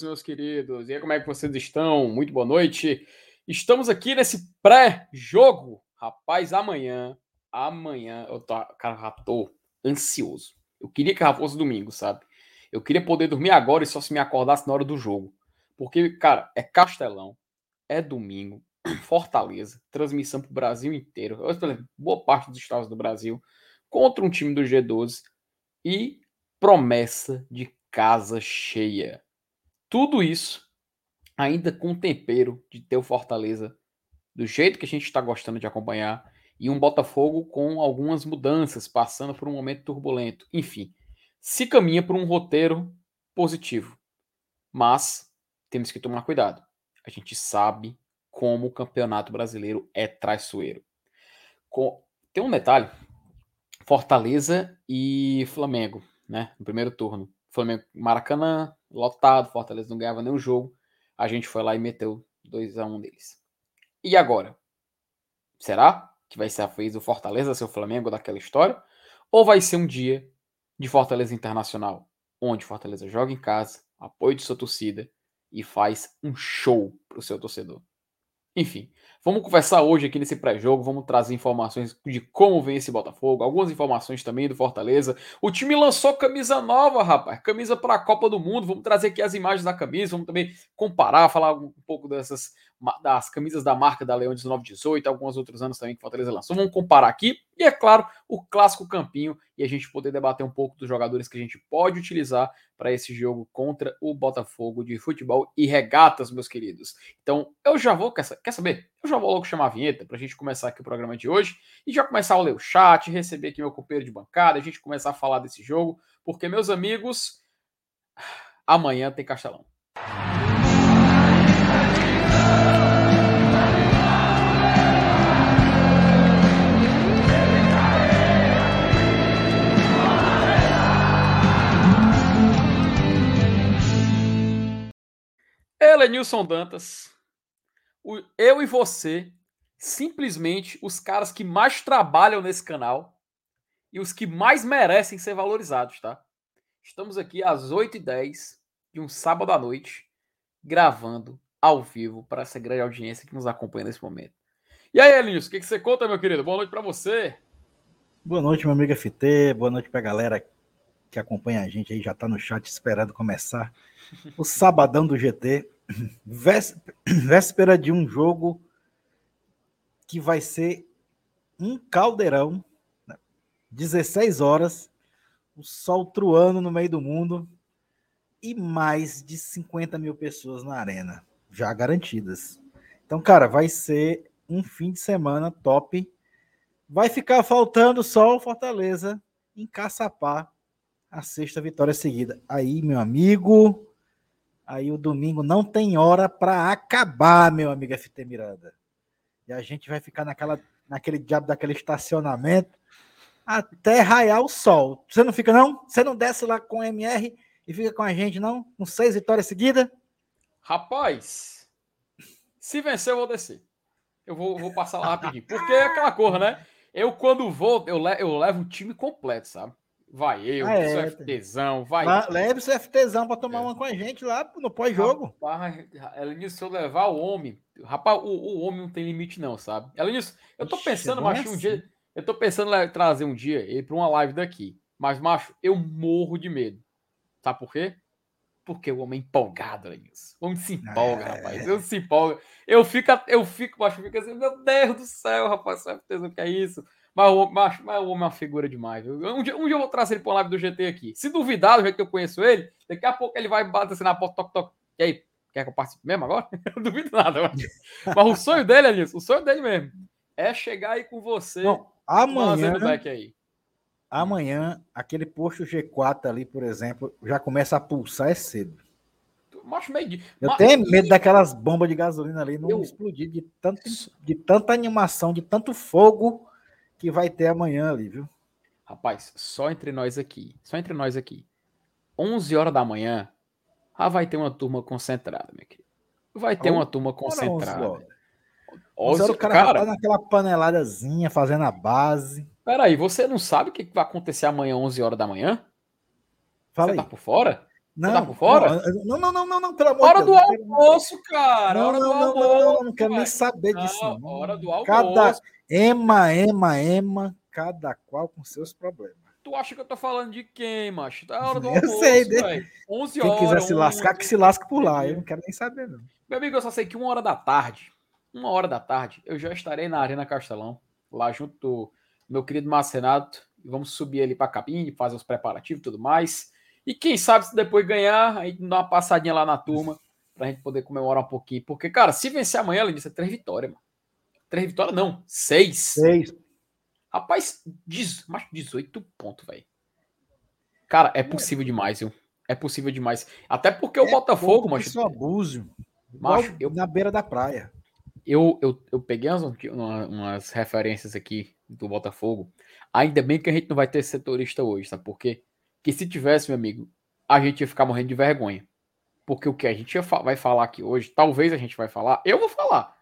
Meus queridos. E aí, como é que vocês estão? Muito boa noite. Estamos aqui nesse pré-jogo. Rapaz, amanhã, amanhã, eu tô, cara, tô ansioso. Eu queria que fosse domingo, sabe? Eu queria poder dormir agora e só se me acordasse na hora do jogo. Porque, cara, é Castelão, é domingo, Fortaleza, transmissão pro Brasil inteiro, boa parte dos estados do Brasil, contra um time do G12 e promessa de casa cheia. Tudo isso ainda com tempero de ter o Fortaleza do jeito que a gente está gostando de acompanhar e um Botafogo com algumas mudanças, passando por um momento turbulento. Enfim, se caminha por um roteiro positivo. Mas temos que tomar cuidado. A gente sabe como o Campeonato Brasileiro é traiçoeiro. Tem um detalhe: Fortaleza e Flamengo, né? No primeiro turno. Flamengo Maracanã, lotado, Fortaleza não ganhava nenhum jogo. A gente foi lá e meteu 2 a 1 um deles. E agora? Será que vai ser a vez do Fortaleza ser o Flamengo daquela história? Ou vai ser um dia de Fortaleza Internacional, onde Fortaleza joga em casa, apoio de sua torcida e faz um show para o seu torcedor? Enfim, vamos conversar hoje aqui nesse pré-jogo, vamos trazer informações de como vem esse Botafogo, algumas informações também do Fortaleza. O time lançou camisa nova, rapaz, camisa para a Copa do Mundo. Vamos trazer aqui as imagens da camisa, vamos também comparar, falar um pouco dessas das camisas da marca da Leão 1918, alguns outros anos também que Fortaleza lançou. Vamos comparar aqui e é claro, o clássico campinho e a gente poder debater um pouco dos jogadores que a gente pode utilizar para esse jogo contra o Botafogo de futebol e regatas, meus queridos. Então, eu já vou, quer saber? Eu já vou logo chamar a vinheta para a gente começar aqui o programa de hoje e já começar a ler o chat, receber aqui meu companheiro de bancada, a gente começar a falar desse jogo, porque, meus amigos, amanhã tem Castelão. Ele é Nilson Dantas. Eu e você, simplesmente os caras que mais trabalham nesse canal e os que mais merecem ser valorizados, tá? Estamos aqui às 8h10 de um sábado à noite, gravando ao vivo para essa grande audiência que nos acompanha nesse momento. E aí, Elinhos, o que, que você conta, meu querido? Boa noite para você. Boa noite, meu amigo FT. Boa noite para a galera que acompanha a gente aí, já está no chat esperando começar o sabadão do GT véspera de um jogo que vai ser um caldeirão, 16 né? horas, o sol truando no meio do mundo e mais de 50 mil pessoas na arena, já garantidas. Então, cara, vai ser um fim de semana top. Vai ficar faltando só o Fortaleza encaçapar a sexta vitória seguida. Aí, meu amigo, Aí o domingo não tem hora para acabar, meu amigo FT Miranda. E a gente vai ficar naquela, naquele diabo daquele estacionamento até raiar o sol. Você não fica, não? Você não desce lá com o MR e fica com a gente, não? Com seis vitórias seguidas? Rapaz, se vencer, eu vou descer. Eu vou, vou passar lá rapidinho. Porque é aquela cor, né? Eu, quando vou, eu, le eu levo o time completo, sabe? Vai eu, ah, é, FTzão, vai. leve seu FTzão pra tomar é. uma com a gente lá no pós-jogo. Ela disse eu levar o homem. Rapaz, o, o homem não tem limite, não, sabe? Ela disse, eu tô pensando, macho, um dia. Eu tô pensando em trazer um dia ele pra uma live daqui. Mas, macho, eu morro de medo. Sabe por quê? Porque o homem é empolgado, Lenilson. O homem se empolga, é. rapaz. Eu se empolga. Eu fico, eu fico, macho, eu fico assim, meu Deus do céu, rapaz, FTzão, que é isso? Mas o, mas, mas o homem é uma figura demais. Um dia, um dia eu vou trazer ele para uma live do GT aqui. Se duvidar, do jeito que eu conheço ele, daqui a pouco ele vai bater assim na porta, toque, toque. E aí, quer que eu participe mesmo agora? eu duvido nada. Mas, mas o sonho dele, é isso. O sonho dele mesmo é chegar aí com você. Não, amanhã. Aí. Amanhã, aquele posto G4 ali, por exemplo, já começa a pulsar é cedo. Macho meio de... Eu tenho medo daquelas bombas de gasolina ali não eu... explodir de, tanto, de tanta animação, de tanto fogo que vai ter amanhã ali, viu? Rapaz, só entre nós aqui, só entre nós aqui. 11 horas da manhã, ah, vai ter uma turma concentrada, meu querido. Vai ter uma turma concentrada. 11 horas. o cara, cara tá naquela paneladazinha, fazendo a base. Peraí, você não sabe o que vai acontecer amanhã, 11 horas da manhã? Fala você aí. tá por fora? Não, tá por fora? Não, não, não, não, não, pelo amor Hora do almoço, cara. Não, hora não, do não, almoço. não, não, não quero nem saber disso. Não, hora do almoço. Cada ema, ema, ema, cada qual com seus problemas. Tu acha que eu tô falando de quem, macho? Tá hora do Eu almoço, sei, né? velho. 11 Quem horas. quiser se lascar, 11. que se lasque por lá. Eu não quero nem saber, não. Meu amigo, eu só sei que uma hora da tarde, uma hora da tarde, eu já estarei na Arena Castelão, lá junto do meu querido e Vamos subir ali pra cabine, fazer os preparativos e tudo mais. E quem sabe se depois ganhar, aí dá uma passadinha lá na turma, pra gente poder comemorar um pouquinho. Porque, cara, se vencer amanhã, disso, é três vitórias, mano. Três vitórias, não. Seis. Seis. Rapaz, diz, mas 18 pontos, velho. Cara, é possível demais, viu? É possível demais. Até porque o Botafogo, mas macho, Isso abuso. Macho, eu- Na beira da praia. eu, eu, eu peguei umas, uma- umas referências aqui do Botafogo. Ainda bem que a gente não vai ter setorista hoje, sabe por quê? Que se tivesse, meu amigo, a gente ia ficar morrendo de vergonha. Porque o que a gente vai falar aqui hoje, talvez a gente vai falar, eu vou falar.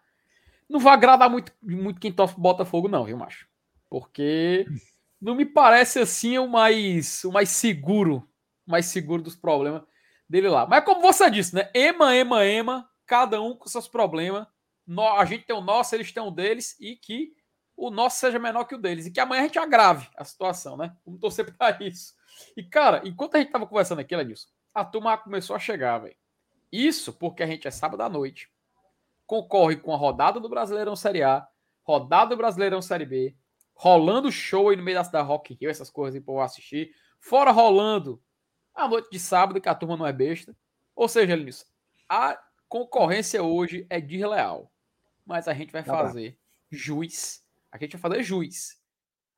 Não vai agradar muito, muito quem torce Botafogo, não, viu, macho? Porque não me parece assim o mais, o mais seguro, mais seguro dos problemas dele lá. Mas como você disse, né? Ema, ema, ema, cada um com seus problemas. A gente tem o nosso, eles têm o deles, e que o nosso seja menor que o deles. E que amanhã a gente agrave a situação, né? Vamos torcer pra isso. E, cara, enquanto a gente tava conversando aqui, Lenilson, a turma começou a chegar, velho. Isso porque a gente é sábado à noite. Concorre com a rodada do Brasileirão Série A, rodada do Brasileirão Série B, rolando show aí no meio da cidade Rock Rio, essas coisas aí pra eu assistir. Fora rolando a noite de sábado, que a turma não é besta. Ou seja, Lenilson, a concorrência hoje é desleal. Mas a gente vai Tá fazer juiz. A gente vai fazer juiz.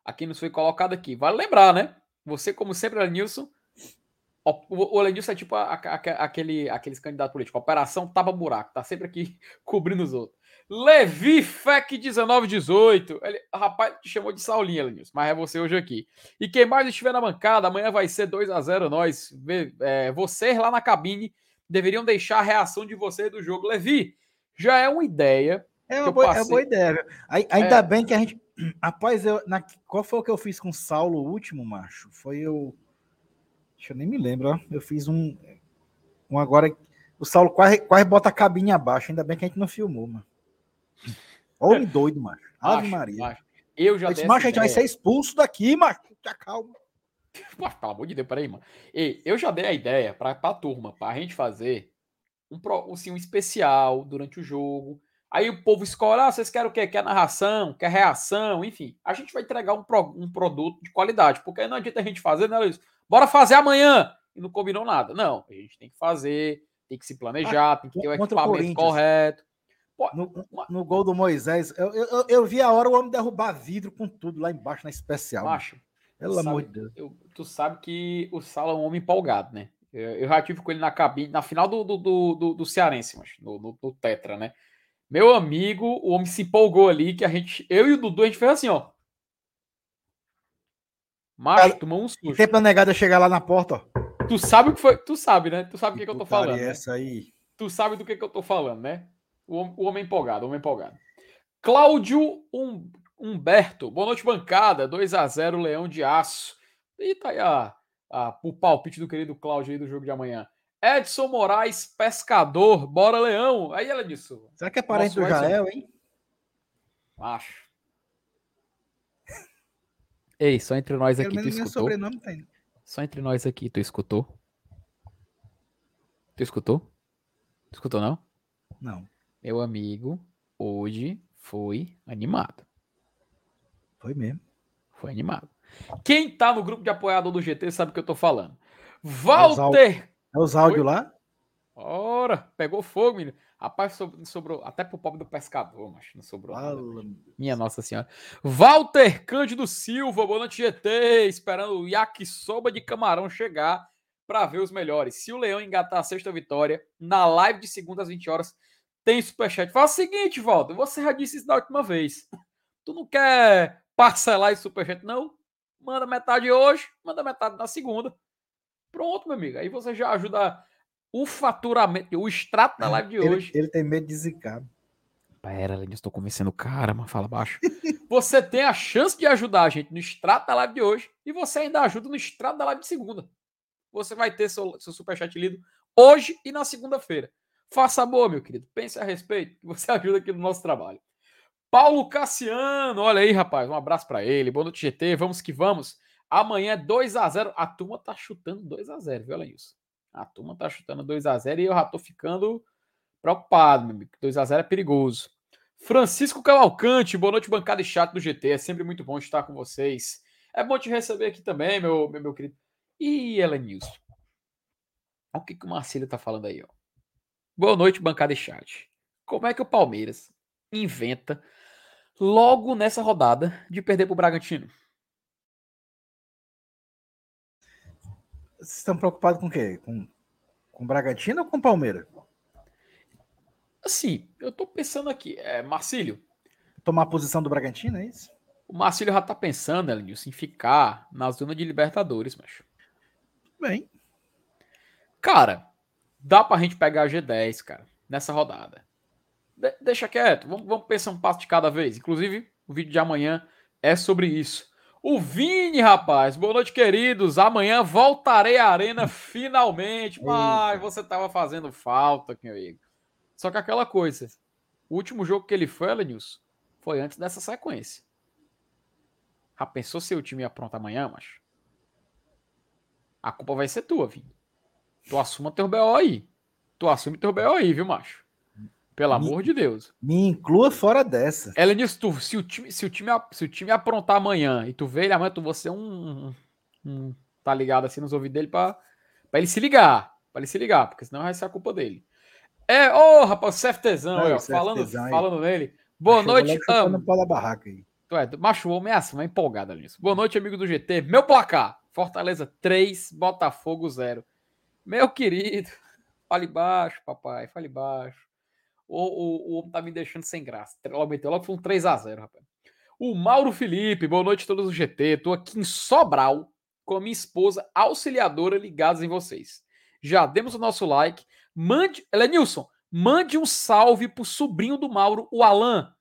A quem nos foi colocado aqui. Vale lembrar, né? Você, como sempre, Lenilson. O, Lenilson é tipo a- a- aquele, aqueles candidatos políticos. Operação Tapa Buraco. Tá sempre aqui cobrindo os outros. Levi Fec 1918. Ele, rapaz, te chamou de Saulinha, Lenilson. Mas é você hoje aqui. E quem mais estiver na bancada, amanhã vai ser 2 a 0 nós. É, vocês lá na cabine deveriam deixar a reação de vocês do jogo. Levi, já é uma ideia. É uma, boa, é uma boa ideia. Ainda É. bem que a gente. Rapaz, eu, na, qual foi o que eu fiz com o Saulo o último, macho? Foi eu. Deixa eu nem me lembro, ó. Eu fiz um. Um agora. O Saulo quase, quase bota a cabine abaixo. Ainda bem que a gente não filmou, mano. Homem doido, macho. Ave Maria. macho. Eu já Eu disse, macho, a gente vai ser expulso daqui, macho. Te calma. Mas, pelo amor de Deus, peraí, mano. Ei, eu já dei a ideia pra, pra turma, pra gente fazer um, assim, um especial durante o jogo. Aí o povo escolhe, ah, vocês querem o quê? Quer narração? Quer reação? Enfim, a gente vai entregar um, pro- um produto de qualidade. Porque aí não adianta a gente fazer, né, Luiz? Bora fazer amanhã! E não combinou nada. Não, a gente tem que fazer, tem que se planejar, tem que ter o Ah, equipamento correto. No, no gol do Moisés, eu, eu, eu- vi a hora o homem derrubar vidro com tudo lá embaixo na especial. Macho, Pelo amor de Deus. eu- tu sabe que o Sala é um homem empolgado, né? Eu, eu já tive com ele na cabine, na final do, do, do, do, do Cearense, mas no, no, no Tetra, né? Meu amigo, o homem se empolgou ali, que a gente, eu e o Dudu, a gente fez assim, ó. Macho, Cara, tomou um susto. tempo da negada chegar lá na porta, ó. Tu sabe o que foi? Tu sabe, né? Tu sabe o que, que eu tô falando. né? Essa aí. Tu sabe do que, que eu tô falando, né? O, o homem empolgado, o homem empolgado. Cláudio Hum- Humberto, boa noite, bancada. 2 a 0 Leão de Aço. E tá aí a, a- o palpite do querido Cláudio aí do jogo de amanhã. Edson Moraes, pescador, bora Leão. Aí ela disse, Será que é parente Nosso do. Jael, hein? acho. Ei, só entre nós aqui, tu escutou? Só entre nós aqui, tu escutou? Tu escutou? Tu escutou não? Não, Meu amigo, hoje foi animado. foi mesmo. Foi animado. Quem tá no grupo de apoiador do GT sabe o que eu tô falando. Walter! É os áudios lá? Ora, pegou fogo, menino. Rapaz, sobrou, sobrou até pro pobre do pescador, mas não sobrou nada. Minha Nossa Senhora. Walter Cândido Silva, boa noite, GT. Esperando o yakisoba de camarão chegar para ver os melhores. Se o Leão engatar a sexta vitória, na live de segunda às 20 horas, tem superchat. Fala o seguinte, Walter, você já disse isso da última vez. Tu não quer parcelar esse superchat, não? Manda metade hoje, manda metade na segunda. Pronto, meu amigo. Aí você já ajuda o faturamento, o extrato da live de ele, hoje. ele tem medo de zicar. Pera, Lenilson, estou convencendo o cara, mas fala baixo. você tem a chance de ajudar a gente no extrato da live de hoje e você ainda ajuda no extrato da live de segunda. você vai ter seu, seu superchat lido hoje e na segunda-feira. Faça boa, meu querido. Pense a respeito, que você ajuda aqui no nosso trabalho. Paulo Cassiano, olha aí, rapaz. Um abraço para ele. Boa noite, GT. Vamos que vamos. Amanhã 2 a 0 A turma tá chutando 2 a 0 viu, isso? A turma tá chutando 2 a 0 e eu já tô ficando preocupado, meu amigo. 2 a 0 é perigoso. Francisco Cavalcante, boa noite, bancada e chat do GT. É sempre muito bom estar com vocês. É bom te receber aqui também, meu, meu, meu querido. E Elenilson? Olha o que, que o Marcelo tá falando aí, ó. Boa noite, bancada e chat. Como é que o Palmeiras inventa logo nessa rodada de perder para o Bragantino. Vocês estão preocupados com o quê? Com, com o Bragantino ou com o Palmeiras? Assim, eu tô pensando aqui, é, Marcílio. Tomar a posição do Bragantino, é isso? O Marcílio já tá pensando, Elenilson, em ficar na zona de Libertadores, macho. Bem. Cara, dá pra gente pegar a G10, cara, nessa rodada. De deixa quieto, vamos, vamos pensar um passo de cada vez. Inclusive, o vídeo de amanhã é sobre isso. O Vini, rapaz, boa noite, queridos. Amanhã voltarei à arena finalmente. Pai, você tava fazendo falta, meu amigo. Só que aquela coisa, o último jogo que ele foi, Elenilson, foi antes dessa sequência. Já pensou se o time ia pronto amanhã, macho? A culpa vai ser tua, Vini. Tu assuma teu BO aí. Tu assume teu BO aí, viu, macho? Pelo me, amor de Deus. Me inclua fora dessa. Ela disse, tu, se o time, se o time, se o time aprontar amanhã e tu vê ele amanhã, tu você um, um, um, tá ligado assim nos ouvidos dele para ele se ligar, para ele se ligar, porque senão vai ser a culpa dele. É, ô, oh, rapaz, CFTzão, aí, falando, falando nele. Boa Achou noite, amo. Pela barraca aí. Tu é, macho, o homem é assim, é empolgado nisso. Boa noite, amigo do GT. Meu placar: Fortaleza 3, Botafogo 0. Meu querido, fale baixo, papai, fale baixo. O, o, tá me deixando sem graça. Ela meteu logo foi um 3x0, rapaz. O Mauro Felipe, boa noite a todos do GT. Tô aqui em Sobral com a minha esposa auxiliadora ligados em vocês. Já demos o nosso like. Mande. Elenilson, mande um salve pro sobrinho do Mauro, o Alan.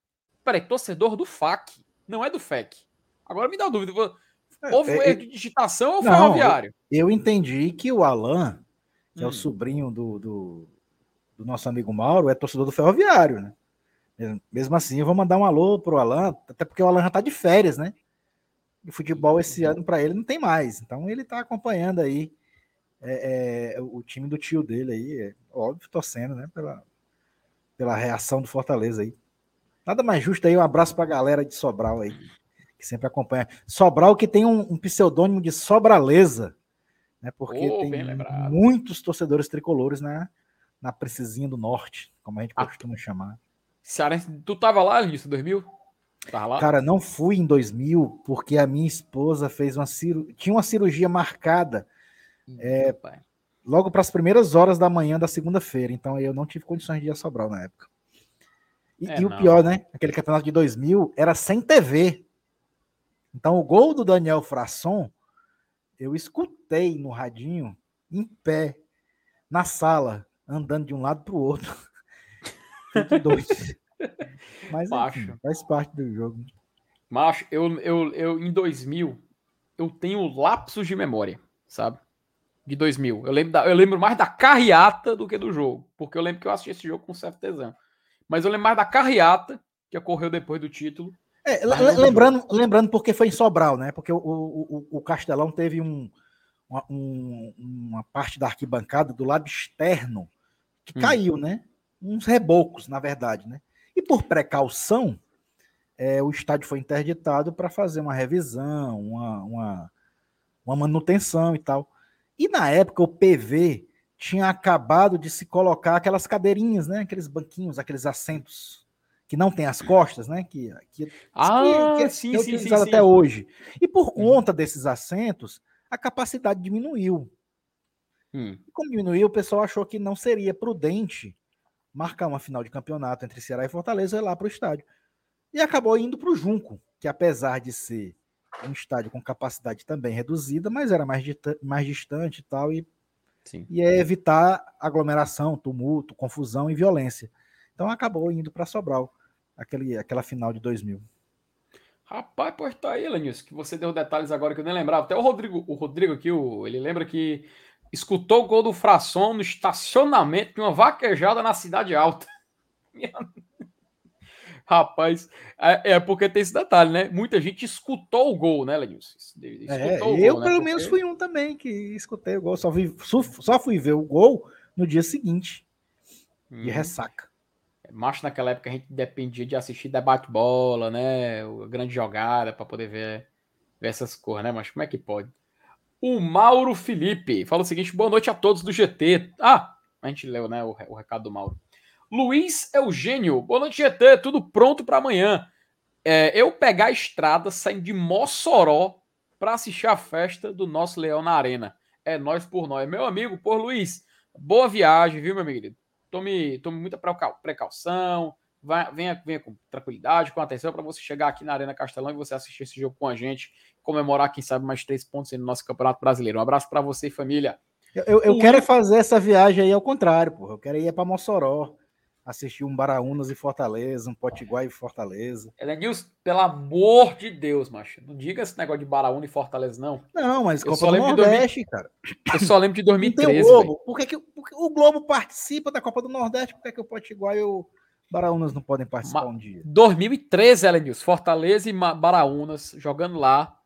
Peraí, torcedor do FAC, não é do FEC. Agora me dá dúvida. É, houve é, erro de digitação ou ferroviário? Eu entendi que o Alan, que hum. é o hum. sobrinho do, do, do nosso amigo Mauro é torcedor do Ferroviário, né? Mesmo assim, eu vou mandar um alô pro Alan, até porque o Alan já tá de férias, né? E futebol esse ano para ele não tem mais. Então ele tá acompanhando aí é, é, o time do tio dele aí, é, óbvio, torcendo, né? Pela, pela reação do Fortaleza aí. Nada mais justo aí, um abraço pra galera de Sobral aí, que sempre acompanha. Sobral que tem um, um pseudônimo de Sobraleza, né? Porque oh, tem muitos torcedores tricolores na, né? Na Precisinha do Norte, como a gente ah, costuma chamar. Cearense, tu tava lá de 2000? Tava lá? Cara, não fui em 2000 porque a minha esposa fez uma cirurgia, tinha uma cirurgia marcada é, logo para as primeiras horas da manhã da segunda-feira, então eu não tive condições de ir a Sobral na época. E, é, e o pior, né? Aquele campeonato de 2000 era sem TV. Então o gol do Daniel Frasson eu escutei no radinho em pé na sala andando de um lado para o outro. dois. Mas enfim, faz parte do jogo. Macho, eu, eu, eu em 2000, eu tenho lapsos de memória, sabe? De 2000. Eu lembro, da, eu lembro mais da carreata do que do jogo. Porque eu lembro que eu assisti esse jogo com certo tesão. Mas eu lembro mais da carreata que ocorreu depois do título. É, lembrando, lembrando porque foi em Sobral, né? Porque o, o, o Castelão teve um, uma, um, uma parte da arquibancada do lado externo que hum. caiu, né? Uns rebocos, na verdade, né? E por precaução, é, o estádio foi interditado para fazer uma revisão, uma, uma, uma, manutenção e tal. E na época o PV tinha acabado de se colocar aquelas cadeirinhas, né? Aqueles banquinhos, aqueles assentos que não tem as costas, né? Que, que, ah, que, que sim, é sim, sim, até hoje. E por uhum. conta desses assentos, a capacidade diminuiu. Hum. Como diminuiu, o pessoal achou que não seria prudente marcar uma final de campeonato entre Ceará e Fortaleza e ir lá para o estádio. E acabou indo para o Junco, que apesar de ser um estádio com capacidade também reduzida, mas era mais, mais distante e tal, e, Sim. e é evitar aglomeração, tumulto, confusão e violência. Então acabou indo para Sobral, aquele, aquela final de 2000. Rapaz, pode estar tá aí, Lenilson, que você deu detalhes agora que eu nem lembrava. Até o Rodrigo, o Rodrigo aqui, o, ele lembra que escutou o gol do Frasson no estacionamento de uma vaquejada na Cidade Alta. Rapaz, é, é, porque tem esse detalhe, né? Muita gente escutou o gol, né, Lenilson? É, eu, gol, né? pelo porque... menos, fui um também que escutei o gol. Só fui, só fui ver o gol no dia seguinte, hum. de ressaca. Macho, naquela época a gente dependia de assistir debate bola, né? Grande jogada para poder ver, ver essas cores, né? Mas como é que pode? O Mauro Felipe fala o seguinte: boa noite a todos do GT. Ah, a gente leu, né? O, o recado do Mauro. Luiz Eugênio, boa noite, GT, tudo pronto para amanhã. É, eu pegar a estrada saindo de Mossoró para assistir a festa do nosso Leão na Arena. É nós por nós. Meu amigo, por Luiz, boa viagem, viu, meu amigo? Tome, tome muita precaução, venha, venha com tranquilidade, com atenção para você chegar aqui na Arena Castelão e você assistir esse jogo com a gente, comemorar, quem sabe, mais três pontos no nosso Campeonato Brasileiro. Um abraço para você e família. Eu, eu, eu quero fazer essa viagem aí ao contrário, porra. Eu quero ir para Mossoró assistir um Baraunas e Fortaleza, um Potiguar e Fortaleza. Elenilson, pelo amor de Deus, macho, não diga esse negócio de Baraúna e Fortaleza, não. Não, mas Copa do Nordeste, 2000... cara. Eu só lembro de 2013. o Globo. Por que, que o Globo participa da Copa do Nordeste? Por que, que o Potiguar e o Baraunas não podem participar Ma... um dia? 2013, Elenilson, Fortaleza e Baraunas jogando lá.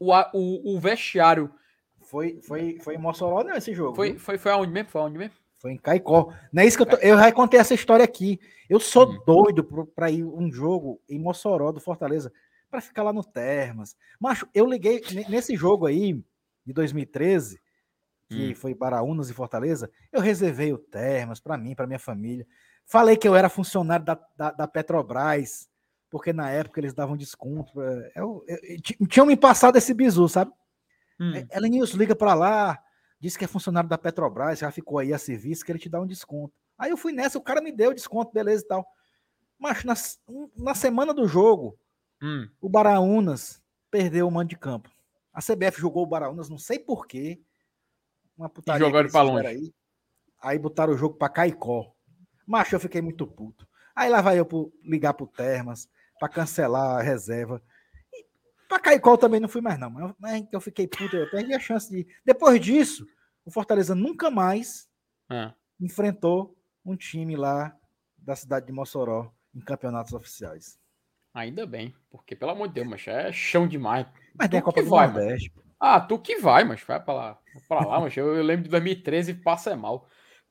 O, o, o vestiário. Foi, foi, foi em Mossoró, não, esse jogo? Foi, foi, foi aonde mesmo? Foi aonde mesmo? Foi em Caicó. Não é isso que eu tô... Eu já contei essa história aqui. Eu sou hum. doido para ir um jogo em Mossoró do Fortaleza para ficar lá no Termas. Macho, eu liguei nesse jogo aí de 2013, que hum. foi Baraunas e Fortaleza, eu reservei o Termas para mim, para minha família. Falei que eu era funcionário da, da, da, Petrobras, porque na época eles davam desconto. Eu, eu, eu, tinham me passado esse bizu, sabe? Hum. Ela, Nilson, liga para lá disse que é funcionário da Petrobras, já ficou aí a serviço, que ele te dá um desconto. Aí eu fui nessa, o cara me deu desconto, beleza e tal. Mas na, na semana do jogo, hum. o Baraunas perdeu o mando de campo. A CBF jogou o Baraunas, não sei porquê. Uma putaria. Jogaram para longe. Aí. aí botaram o jogo para Caicó. Macho, eu fiquei muito puto. Aí lá vai eu pro, ligar pro Termas para cancelar a reserva. Pra Caicó também não fui mais, não. Mas eu fiquei puto, eu perdi a chance de. Depois disso, o Fortaleza nunca mais é. enfrentou um time lá da cidade de Mossoró em campeonatos oficiais. Ainda bem, porque pelo amor de Deus, mas é chão demais. Mas tem a Copa do vai, Nordeste. Ah, tu que vai, mas vai para lá. Para lá, mas eu, eu, lembro de 2013 passa é mal.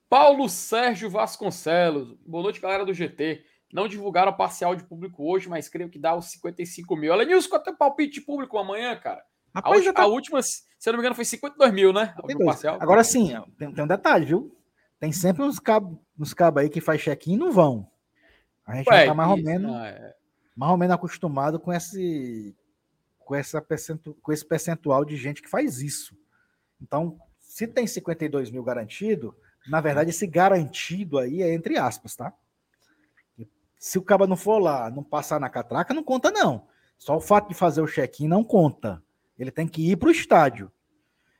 Paulo Sérgio Vasconcelos. Boa noite, galera do GT. Não divulgaram o parcial de público hoje, mas creio que dá os 55 mil. Olha, Nilson, quanto é palpite de público amanhã, cara? Rapaz, a, tá... a, última, se eu não me engano, foi 52 mil, né? Agora sim, tem, tem, um detalhe, viu? Tem sempre uns cabos uns cabo aí que faz check-in e não vão. A gente Ué, já tá mais ou menos, é... mais ou menos acostumado com esse, com, essa percentu, com esse percentual de gente que faz isso. Então, se tem 52 mil garantido, na verdade, esse garantido aí é entre aspas, tá? Se o cara não for lá, não passar na catraca, não conta, não. Só o fato de fazer o check-in não conta. Ele tem que ir para o estádio.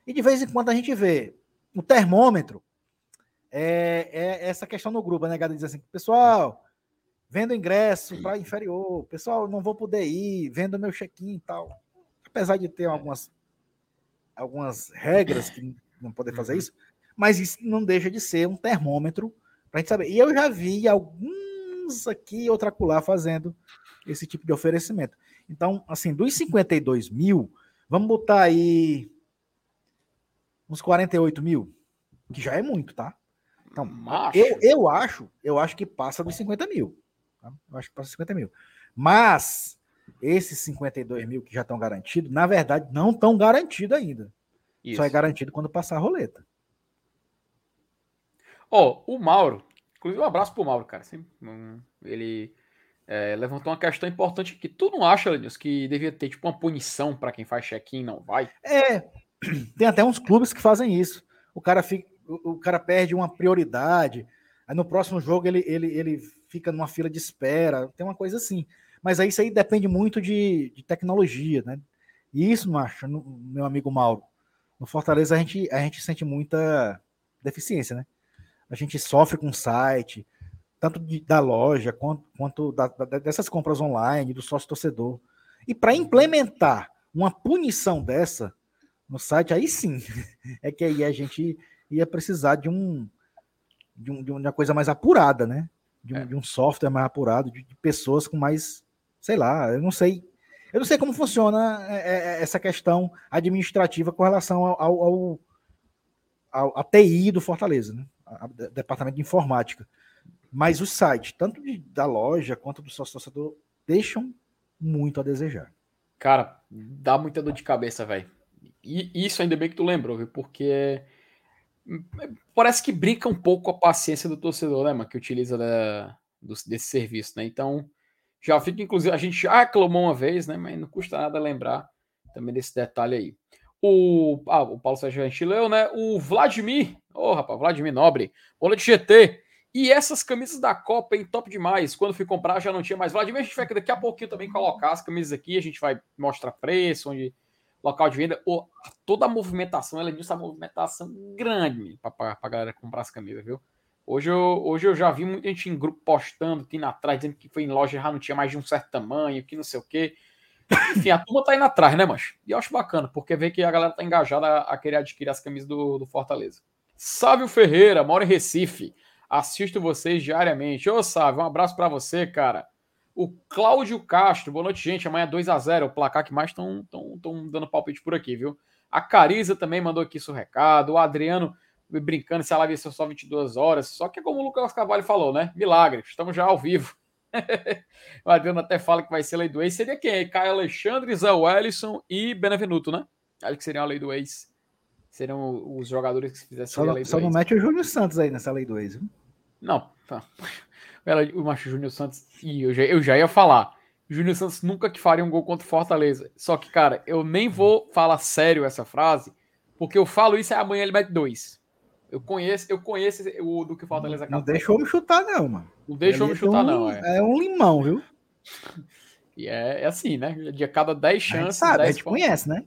E de vez em quando a gente vê o termômetro. É, é essa questão no grupo, né, galera? Diz assim, pessoal, vendo ingresso para inferior, pessoal, não vou poder ir, vendo meu check-in e tal. Apesar de ter algumas, algumas regras que não poder fazer uhum. isso, mas isso não deixa de ser um termômetro para a gente saber. E eu já vi alguns uns aqui outra acolá fazendo esse tipo de oferecimento. Então, assim, dos 52 mil, vamos botar aí uns 48 mil, que já é muito, tá? Então, eu, eu acho, eu acho que passa dos 50 mil. Tá? Eu acho que passa dos 50 mil. Mas esses 52 mil que já estão garantidos, na verdade, não estão garantidos ainda. Isso. Só é garantido quando passar a roleta. Ó, oh, o Mauro, Inclusive, um abraço pro Mauro, cara. Ele é, levantou uma questão importante que tu não acha, Lenils, que devia ter tipo uma punição para quem faz check-in e não vai? É, tem até uns clubes que fazem isso. O cara, fica, o, cara perde uma prioridade, aí no próximo jogo ele, ele, ele fica numa fila de espera, tem uma coisa assim. Mas aí isso aí depende muito de, de tecnologia, né? E isso, macho, meu amigo Mauro, no Fortaleza a gente, a gente sente muita deficiência, né? A gente sofre com o site, tanto de, da loja quanto, quanto da, da, dessas compras online, do sócio torcedor. E para implementar uma punição dessa, no site, aí sim. É que aí a gente ia precisar de um de, um, de uma coisa mais apurada, né? De um, é. de um software mais apurado, de, de, pessoas com mais, sei lá, eu não sei. Eu não sei como funciona é, é, é essa questão administrativa com relação ao, ao, ao, ao TI do Fortaleza, né? A, a, departamento de informática. Mas os sites, tanto de, da loja quanto do sócio torcedor, deixam muito a desejar. Cara, dá muita dor de cabeça, velho. E isso ainda bem que tu lembrou, viu? Porque parece que brinca um pouco com a paciência do torcedor, né, mano, que utiliza da, do, desse serviço, né? Então, já fica, inclusive, a gente já aclamou uma vez, né? Mas não custa nada lembrar também desse detalhe aí. O, ah, o Paulo Sérgio gente leu, né? O Vladimir, ô oh, rapaz, Vladimir Nobre, bola de GT. E essas camisas da Copa, em top demais. Quando fui comprar já não tinha mais. Vladimir, a gente vai daqui a pouquinho também colocar as camisas aqui. A gente vai mostrar preço, onde local de venda, ou toda a movimentação, ela diz a movimentação grande para a galera comprar as camisas, viu? Hoje eu, hoje eu já vi muita gente em grupo postando, aqui atrás, dizendo que foi em loja já não tinha mais de um certo tamanho, que não sei o quê. Enfim, a turma tá indo atrás, né, mancho? E eu acho bacana, porque vê que a galera tá engajada a, querer adquirir as camisas do, do Fortaleza. Sávio Ferreira, mora em Recife. Assisto vocês diariamente. Ô, Sávio, um abraço para você, cara. O Cláudio Castro, boa noite, gente. Amanhã 2 a 0 o placar que mais estão dando palpite por aqui, viu? A Cariza também mandou aqui seu recado. O Adriano brincando se a live só 22 horas. Só que é como o Lucas Cavalho falou, né? Milagre, estamos já ao vivo. o Adriano até fala que vai ser lei do ex. Seria quem? Caio Alexandre, Zé Wellison e Benevenuto, né? Acho que seriam a lei do ex. Seriam os jogadores que fizessem só, a lei do só ex. Só não mete o Júnior Santos aí nessa lei do ex, viu? Não, tá. O Macho Júnior Santos. E eu já, eu já ia falar. Júnior Santos nunca que faria um gol contra o Fortaleza. Só que, cara, eu nem vou falar sério essa frase, porque eu falo isso e amanhã ele mete dois. Eu conheço, eu conheço o do que o Fortaleza Não deixou me chutar, não, mano. Não deixou me chutar, um, não. É. é um limão, viu? E é, é, assim, né? De a cada 10 chances. A gente, sabe, 10 a gente conhece, né?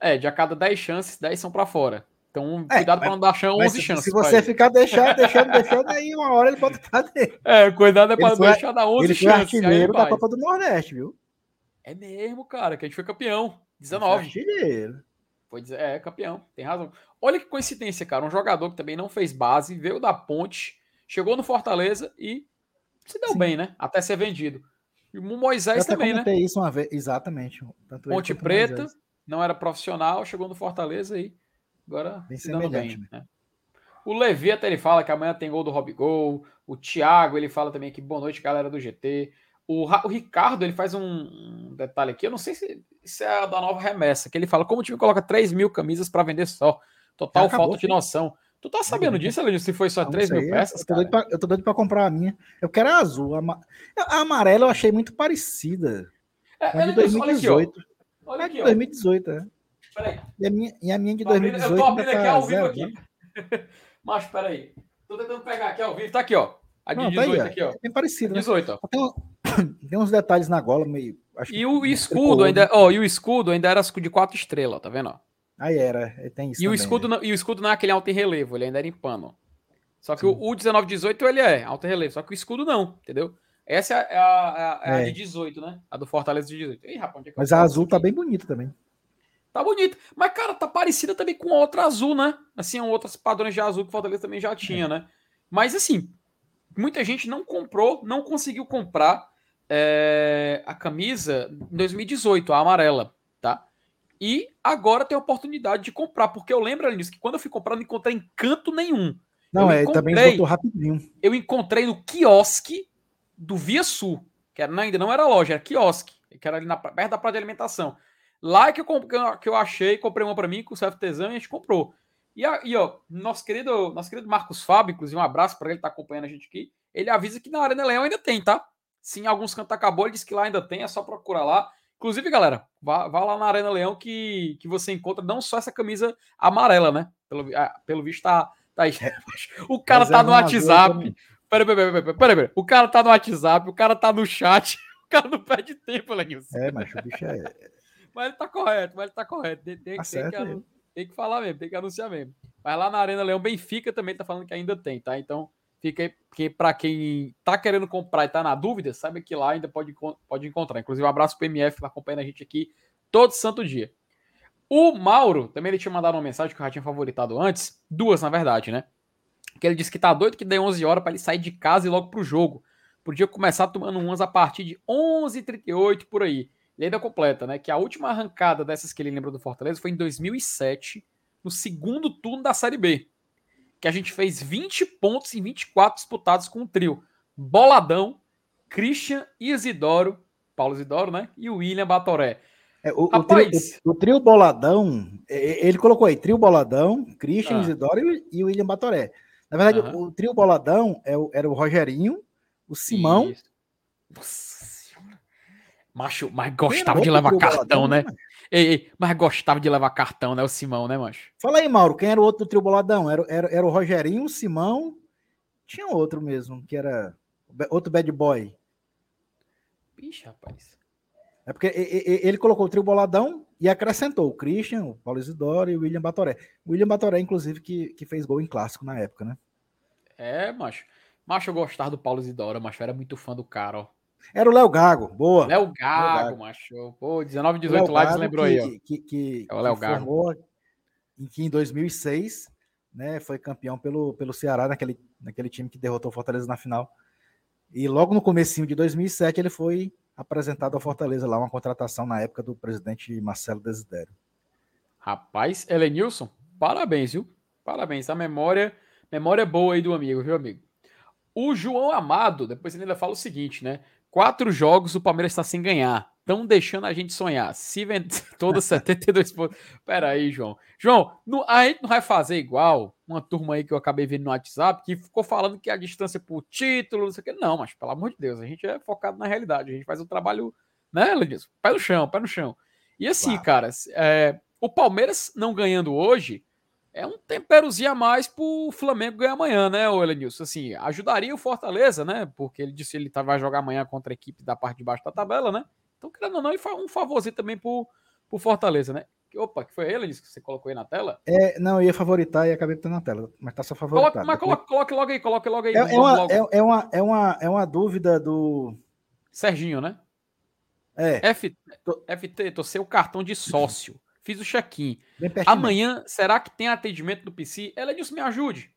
É, de a cada 10 chances, 10 são para fora. Então, é, cuidado para não dar chão 11 chances. Se você ficar deixando, deixando, deixando, aí uma hora ele pra dentro. É, cuidado é para deixar dar 11 ele chances. Ele foi artilheiro da Copa do Nordeste, viu? É mesmo, cara, que a gente foi campeão. 19. Artilheiro. Foi, é, campeão, tem razão. Olha que coincidência, cara. Um jogador que também não fez base, veio da ponte, chegou no Fortaleza e se deu Sim. bem, né? Até ser vendido. E o Moisés também, né? isso uma vez, exatamente. Tanto ponte Preta, não era profissional, chegou no Fortaleza e Agora bem se dando bem. Né? O Levi até ele fala que amanhã tem gol do Rob Gol. O Thiago ele fala também que boa noite, galera do GT. O, o Ricardo ele faz um, um, detalhe aqui. Eu não sei se isso é da nova remessa, que ele fala como o time coloca 3 mil camisas para vender só. Total acabou, falta de noção. Tu tá sabendo disso, Elênio? Se foi só não 3 sei, mil peças? Eu tô, doido pra, eu tô doido pra comprar a minha. Eu quero a azul. A, a amarela eu achei muito parecida. É, é de 2018. Olha aqui, ó. Olha aqui, é de 2018, é. Peraí. E a minha, e a minha de 2018. Eu tô abrindo aqui ao vivo aqui. Mas peraí. Tô tentando pegar aqui ao vivo. Tá aqui, ó. A de Não, 18 tá aí, aqui, ó. É bem parecido. 18, né? ó. Tem, tem, uns detalhes na gola meio. e o escudo ainda, ó, e o escudo ainda era de quatro estrelas, tá vendo? Ó? Aí era, tem isso. E, também, o escudo, né? e o escudo não é aquele alto em relevo, ele ainda era em pano. Só que Sim. o, o 1918 ele é alto em relevo, só que o escudo não, entendeu? Essa é a, a, a, é. de 18, né? A do Fortaleza de 18. Ih, rapaz, é Mas a azul tá bem bonita também. Tá bonita. Mas, cara, tá parecida também com outra azul, né? Assim, outros padrões de azul que o Fortaleza também já tinha, é. né? Mas, assim, muita gente não comprou, não conseguiu comprar é, a camisa em 2018, a amarela? E agora tem a oportunidade de comprar, porque eu lembro, Alice, que quando eu fui comprar, não encontrei em canto nenhum. Não, eu é, também voltou rapidinho. Eu encontrei no quiosque do Via Sul, que era, ainda não era loja, era quiosque, que era ali na, perto da praia de alimentação. Lá que eu, que eu achei, comprei uma para mim com o CFTzão e a gente comprou. E aí, ó, nosso querido, nosso querido Marcos Fábio, inclusive um abraço para ele tá acompanhando a gente aqui. Ele avisa que na Arena Leão ainda tem, tá? Sim, alguns cantos acabou, ele disse que lá ainda tem, é só procurar lá. Inclusive, galera, vá, vá lá na Arena Leão que, que você encontra não só essa camisa amarela, né? Pelo, ah, pelo visto tá, tá aí. O cara Mas tá é no WhatsApp. Peraí, peraí, peraí, peraí, peraí. O cara tá no WhatsApp, o cara tá no chat. O cara não perde tempo, Lenilson. É, mas o bicho é. Mas ele tá correto, mas ele tá correto. Tem, tem, tá tem, que, tem, que, falar mesmo, tem que anunciar mesmo. Mas lá na Arena Leão, Benfica também tá falando que ainda tem, tá? Então, fica porque para quem tá querendo comprar e tá na dúvida, sabe que lá ainda pode, pode encontrar. Inclusive, um abraço pro MF que tá acompanhando a gente aqui todo santo dia. O Mauro, também ele tinha mandado uma mensagem que eu já tinha favoritado antes, duas na verdade, né? Que ele disse que tá doido que dê 11 horas para ele sair de casa e logo pro jogo. Podia começar tomando umas a partir de 11h38 por aí. Ele ainda completa, né? Que a última arrancada dessas que ele lembra do Fortaleza foi em 2007, no segundo turno da Série B. Que a gente fez 20 pontos em 24 disputados com o trio. Boladão, Christian Isidoro, Paulo Isidoro, né? E o William Batoré. É, o, o, trio, o, o, trio Boladão, ele colocou aí, trio Boladão, Christian ah. Isidoro e, o William Batoré. Na verdade, o, trio Boladão é era o Rogerinho, o Simão. Nossa Macho, mas gostava de levar cartão, boladão, né? Ei, ei, mas gostava de levar cartão, né? O Simão, né, macho? Fala aí, Mauro, quem era o outro do trio Boladão? Era, era, era o Rogerinho, o Simão. Tinha outro mesmo, que era outro bad boy. Bicho, rapaz. É porque ele colocou o trio boladão e acrescentou o Christian, o Paulo Isidoro e o William Batoré. O William Batoré, inclusive, que, que fez gol em clássico na época, né? É, macho. Macho, eu gostava do Paulo Isidoro, macho. Eu era muito fã do cara, ó. Era o Léo Gago, boa. Léo Gago, Gago, macho. Pô, 19, 18 lives lembrou que, aí, ó. Que, que, é o Léo Gago. Formou, em que em 2006, né, foi campeão pelo, pelo Ceará, naquele, naquele time que derrotou o Fortaleza na final. E logo no comecinho de 2007 ele foi apresentado ao Fortaleza lá, uma contratação na época do presidente Marcelo Desidério. Rapaz, Elenilson, parabéns, viu? Parabéns. A memória, memória boa aí do amigo, viu, amigo? O João Amado, depois ele ainda fala o seguinte, né? Quatro jogos o Palmeiras está sem ganhar. Estão deixando a gente sonhar. Se vender todos 72 pontos. Pera aí, João. João, a gente não vai fazer igual uma turma aí que eu acabei vendo no WhatsApp que ficou falando que a distância por título, não sei o que. Não, mas pelo amor de Deus, a gente é focado na realidade. A gente faz o um trabalho, né, Lenilson? Pé no chão, pé no chão. E assim, claro. cara, é, o Palmeiras não ganhando hoje é um temperozinho a mais pro Flamengo ganhar amanhã, né, o Elenilson? Assim, ajudaria o Fortaleza, né? Porque ele disse que ele tá, vai jogar amanhã contra a equipe da parte de baixo da tabela, né? Então, querendo ou não, ele faz um favorzinho também pro, pro Fortaleza, né? Opa, que foi ele que você colocou aí na tela? É, não, eu ia favoritar e acabei botando na tela, mas tá só favoritado. Mas coloque, coloque logo aí, coloque logo aí. É, é, uma, é, é, uma, é, uma, é uma dúvida do. Serginho, né? É. FT, FT, tô seu cartão de sócio. Fiz o check-in. Amanhã, será que tem atendimento no PC? Ela disse: me ajude.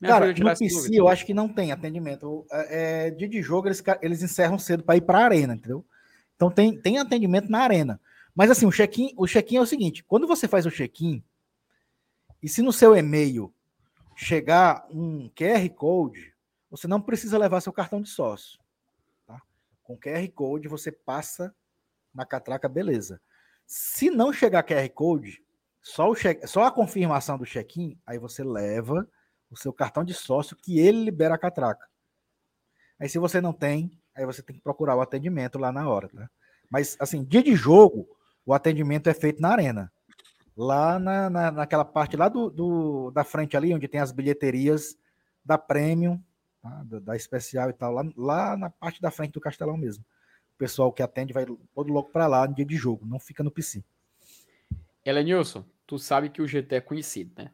Me Cara, ajude no PC eu acho que não tem atendimento. É, é, dia de jogo eles, eles encerram cedo para ir para a arena, entendeu? Então tem, tem atendimento na arena. Mas assim, o check-in o check é o seguinte: quando você faz o check-in, e se no seu e-mail chegar um QR Code, você não precisa levar seu cartão de sócio. Tá? Com QR Code você passa na catraca, beleza. Se não chegar QR Code, só, o só a confirmação do check-in, aí você leva o seu cartão de sócio que ele libera a catraca. Aí se você não tem, aí você tem que procurar o atendimento lá na hora, tá? Mas assim, dia de jogo, o atendimento é feito na arena. Lá na, na, naquela parte lá do, do, da frente ali, onde tem as bilheterias da Premium, tá? da, da, especial e tal, lá, lá na parte da frente do Castelão mesmo pessoal que atende vai todo louco para lá no dia de jogo, não fica no PC. Elenilson, tu sabe que o GT é conhecido, né?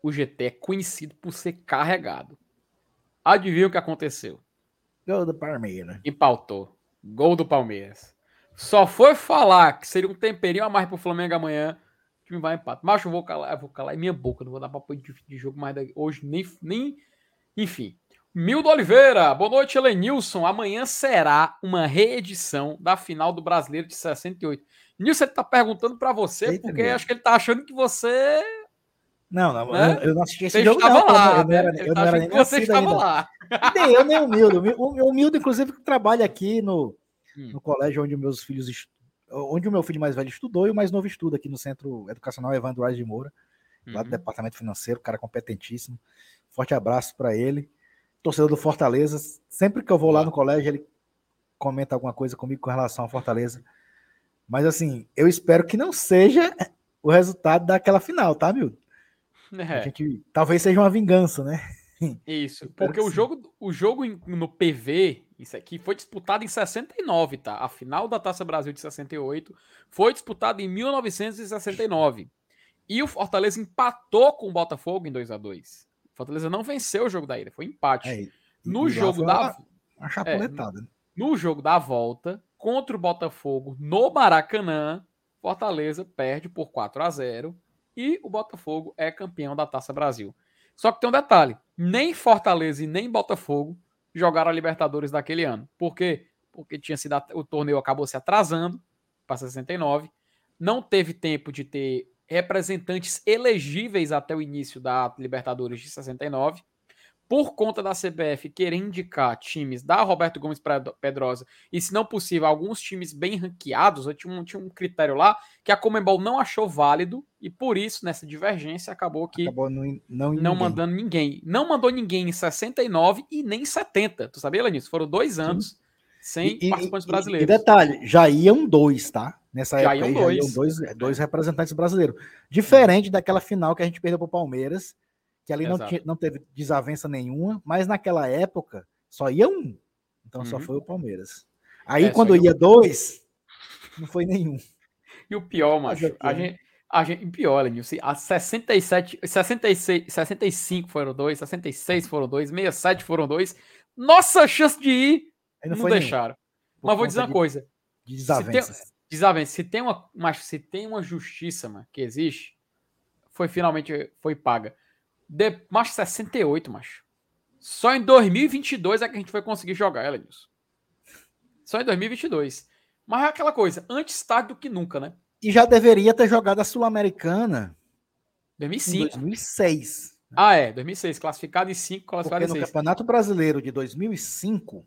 O GT é conhecido por ser carregado. Adivinha o que aconteceu? Gol do Palmeiras. E pautou. Gol do Palmeiras. Só foi falar que seria um temperinho a mais pro Flamengo amanhã. O time vai empate. Mas eu vou calar, eu vou calar em minha boca. Não vou dar pra de, de jogo mais daqui. hoje, nem, nem. Enfim. Mildo Oliveira, boa noite, Elenilson. Amanhã será uma reedição da final do Brasileiro de 68. Nilson, ele está perguntando para você, Eita porque acho que ele está achando que você. Não, não, né? eu, não assisti esse você jogo, não. Lá, eu não era, né? eu não era nem você estava ainda. lá. Nem eu, nem o Mildo. O Mildo, inclusive, trabalha aqui no, hum. no colégio onde meus filhos onde o meu filho mais velho estudou e o mais novo estuda aqui no Centro Educacional Evandro Aires de Moura, lá do uhum. Departamento Financeiro, cara competentíssimo. Forte abraço para ele torcedor do Fortaleza. Sempre que eu vou lá no colégio, ele comenta alguma coisa comigo com relação ao Fortaleza. Mas assim, eu espero que não seja o resultado daquela final, tá, Milton? É. gente, talvez seja uma vingança, né? Isso, porque o jogo, o jogo no PV, isso aqui, foi disputado em 69, tá? A final da Taça Brasil de 68 foi disputada em 1969. E o Fortaleza empatou com o Botafogo em 2 a 2 Fortaleza não venceu o jogo da ida, foi empate. É, no jogo da. Uma, uma chapuletada. É, no jogo da volta, contra o Botafogo, no Maracanã, Fortaleza perde por 4 a 0 e o Botafogo é campeão da Taça Brasil. Só que tem um detalhe: nem Fortaleza e nem Botafogo jogaram a Libertadores daquele ano. Por quê? Porque tinha sido o torneio acabou se atrasando para 69, não teve tempo de ter representantes elegíveis até o início da Libertadores de 69 por conta da CBF querer indicar times da Roberto Gomes Pedrosa e, se não possível, alguns times bem ranqueados, tinha um, tinha um critério lá que a Comembol não achou válido e, por isso, nessa divergência, acabou que acabou não, não ninguém. mandando ninguém. Não mandou ninguém em 69 e nem em 70. Tu sabia, Lenilson? Foram dois anos Sim. sem e, participantes e, brasileiros. E detalhe, já iam dois, tá? Nessa já época iam dois. já iam dois, dois representantes brasileiros. Diferente daquela final que a gente perdeu para o Palmeiras, que ali não, tinha, não teve desavença nenhuma, mas naquela época só ia um. Então uhum. só foi o Palmeiras. Aí é, quando ia dois, não foi nenhum. E o pior, macho, a gente, a gente, pior, Lenilson, a 67, 66, 65 foram dois, 66 foram dois, 67 foram dois. Nossa chance de ir, não, não deixaram. Mas vou dizer uma de, coisa. De desavenças. Desavença, se tem uma, mas se tem uma justiça, mano, que existe, foi finalmente foi paga. De, macho, 68, macho. Só em 2022 é que a gente foi conseguir jogar ela, Nilson. Só em 2022. Mas é aquela coisa, antes tarde do que nunca, né? E já deveria ter jogado a Sul-Americana 2005. Em 2006. Ah, é, 2006. Classificado em 5, classificado Porque em 6. no Campeonato Brasileiro de 2005,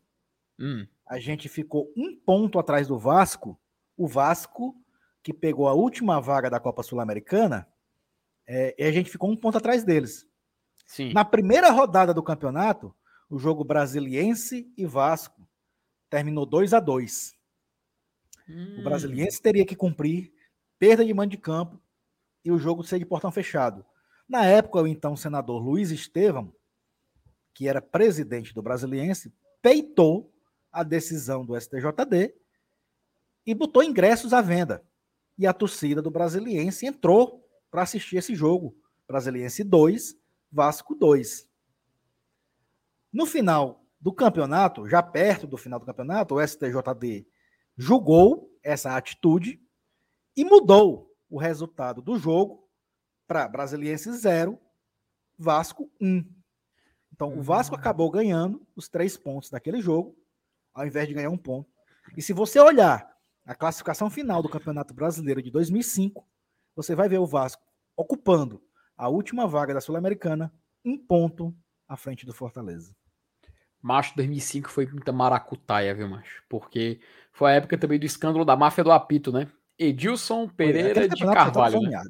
hum. a gente ficou um ponto atrás do Vasco. O Vasco, que pegou a última vaga da Copa Sul-Americana, é, e a gente ficou um ponto atrás deles. Sim. Na primeira rodada do campeonato, o jogo Brasiliense e Vasco terminou 2 a 2 hum. O Brasiliense teria que cumprir perda de mando de campo e o jogo ser de portão fechado. Na época, o então senador Luiz Estevam, que era presidente do Brasiliense, peitou a decisão do STJD e botou ingressos à venda. E a torcida do Brasiliense entrou para assistir esse jogo. Brasiliense 2, Vasco 2. No final do campeonato, já perto do final do campeonato, o STJD julgou essa atitude e mudou o resultado do jogo para Brasiliense 0, Vasco 1. Então, o Vasco uhum. acabou ganhando os três pontos daquele jogo, ao invés de ganhar um ponto. E se você olhar a classificação final do Campeonato Brasileiro de 2005, você vai ver o Vasco ocupando a última vaga da Sul-Americana, um ponto à frente do Fortaleza. Macho 2005 foi muita maracutaia, viu, macho? Porque foi a época também do escândalo da máfia do apito, né? Edilson Pereira de Carvalho. Né?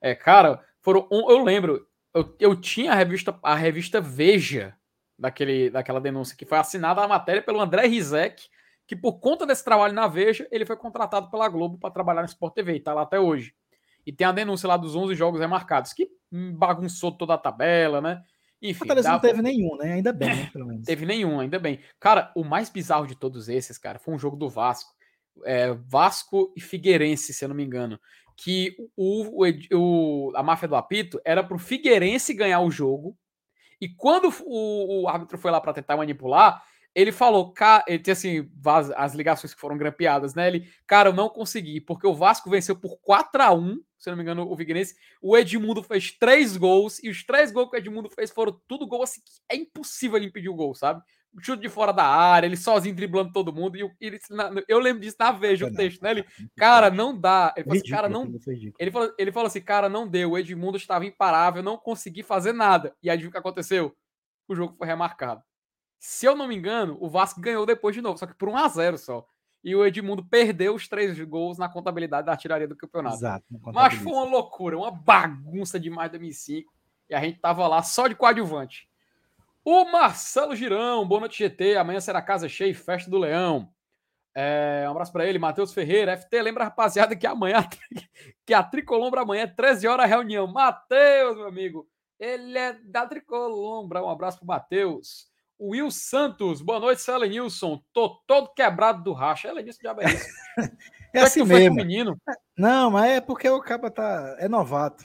É, cara, foram eu lembro, eu, eu tinha a revista a revista Veja daquele, daquela denúncia que foi assinada a matéria pelo André Rizek, que por conta desse trabalho na Veja, ele foi contratado pela Globo para trabalhar no Sport TV e tá lá até hoje. E tem a denúncia lá dos 11 jogos remarcados, que bagunçou toda a tabela, né? Enfim. Fortaleza dá... não teve nenhum, né? Ainda bem, né? Pelo menos. teve nenhum, ainda bem. Cara, o mais bizarro de todos esses, cara, foi um jogo do Vasco. É, Vasco e Figueirense, se eu não me engano. Que o, o, o a máfia do apito era pro Figueirense ganhar o jogo. E quando o, o árbitro foi lá para tentar manipular, ele falou, ele tinha assim, as ligações que foram grampeadas, né? Ele, cara, eu não consegui, porque o Vasco venceu por 4 a 1 se não me engano, o Figueirense. O Edmundo fez três gols, e os três gols que o Edmundo fez foram tudo gol assim, é impossível ele impedir o gol, sabe? Chute de fora da área, ele sozinho driblando todo mundo. E ele, eu lembro disso na Veja, o texto, né? Ele, cara, não dá. Ele falou assim, cara, não. Ele falou, ele falou assim, cara, não deu. O Edmundo estava imparável, não consegui fazer nada. E aí o que aconteceu? O jogo foi remarcado. Se eu não me engano, o Vasco ganhou depois de novo, só que por 1 a 0 só. E o Edmundo perdeu os três gols na contabilidade da artilharia do campeonato. Exato. Mas foi uma loucura, uma bagunça demais 2005. E a gente tava lá só de coadjuvante. O Marcelo Girão, boa noite GT. Amanhã será casa cheia e festa do Leão. É, um abraço para ele, Matheus Ferreira. FT, lembra, rapaziada, que amanhã que a Tricolombra amanhã é 13 horas a reunião. Matheus, meu amigo, ele é da Tricolombra. Um abraço pro Matheus. Will Santos, boa noite, seu Elenilson. Tô todo quebrado do racha. Elenilson, diabo é isso? é assim mesmo. menino? Não, mas é porque o caba tá. É novato.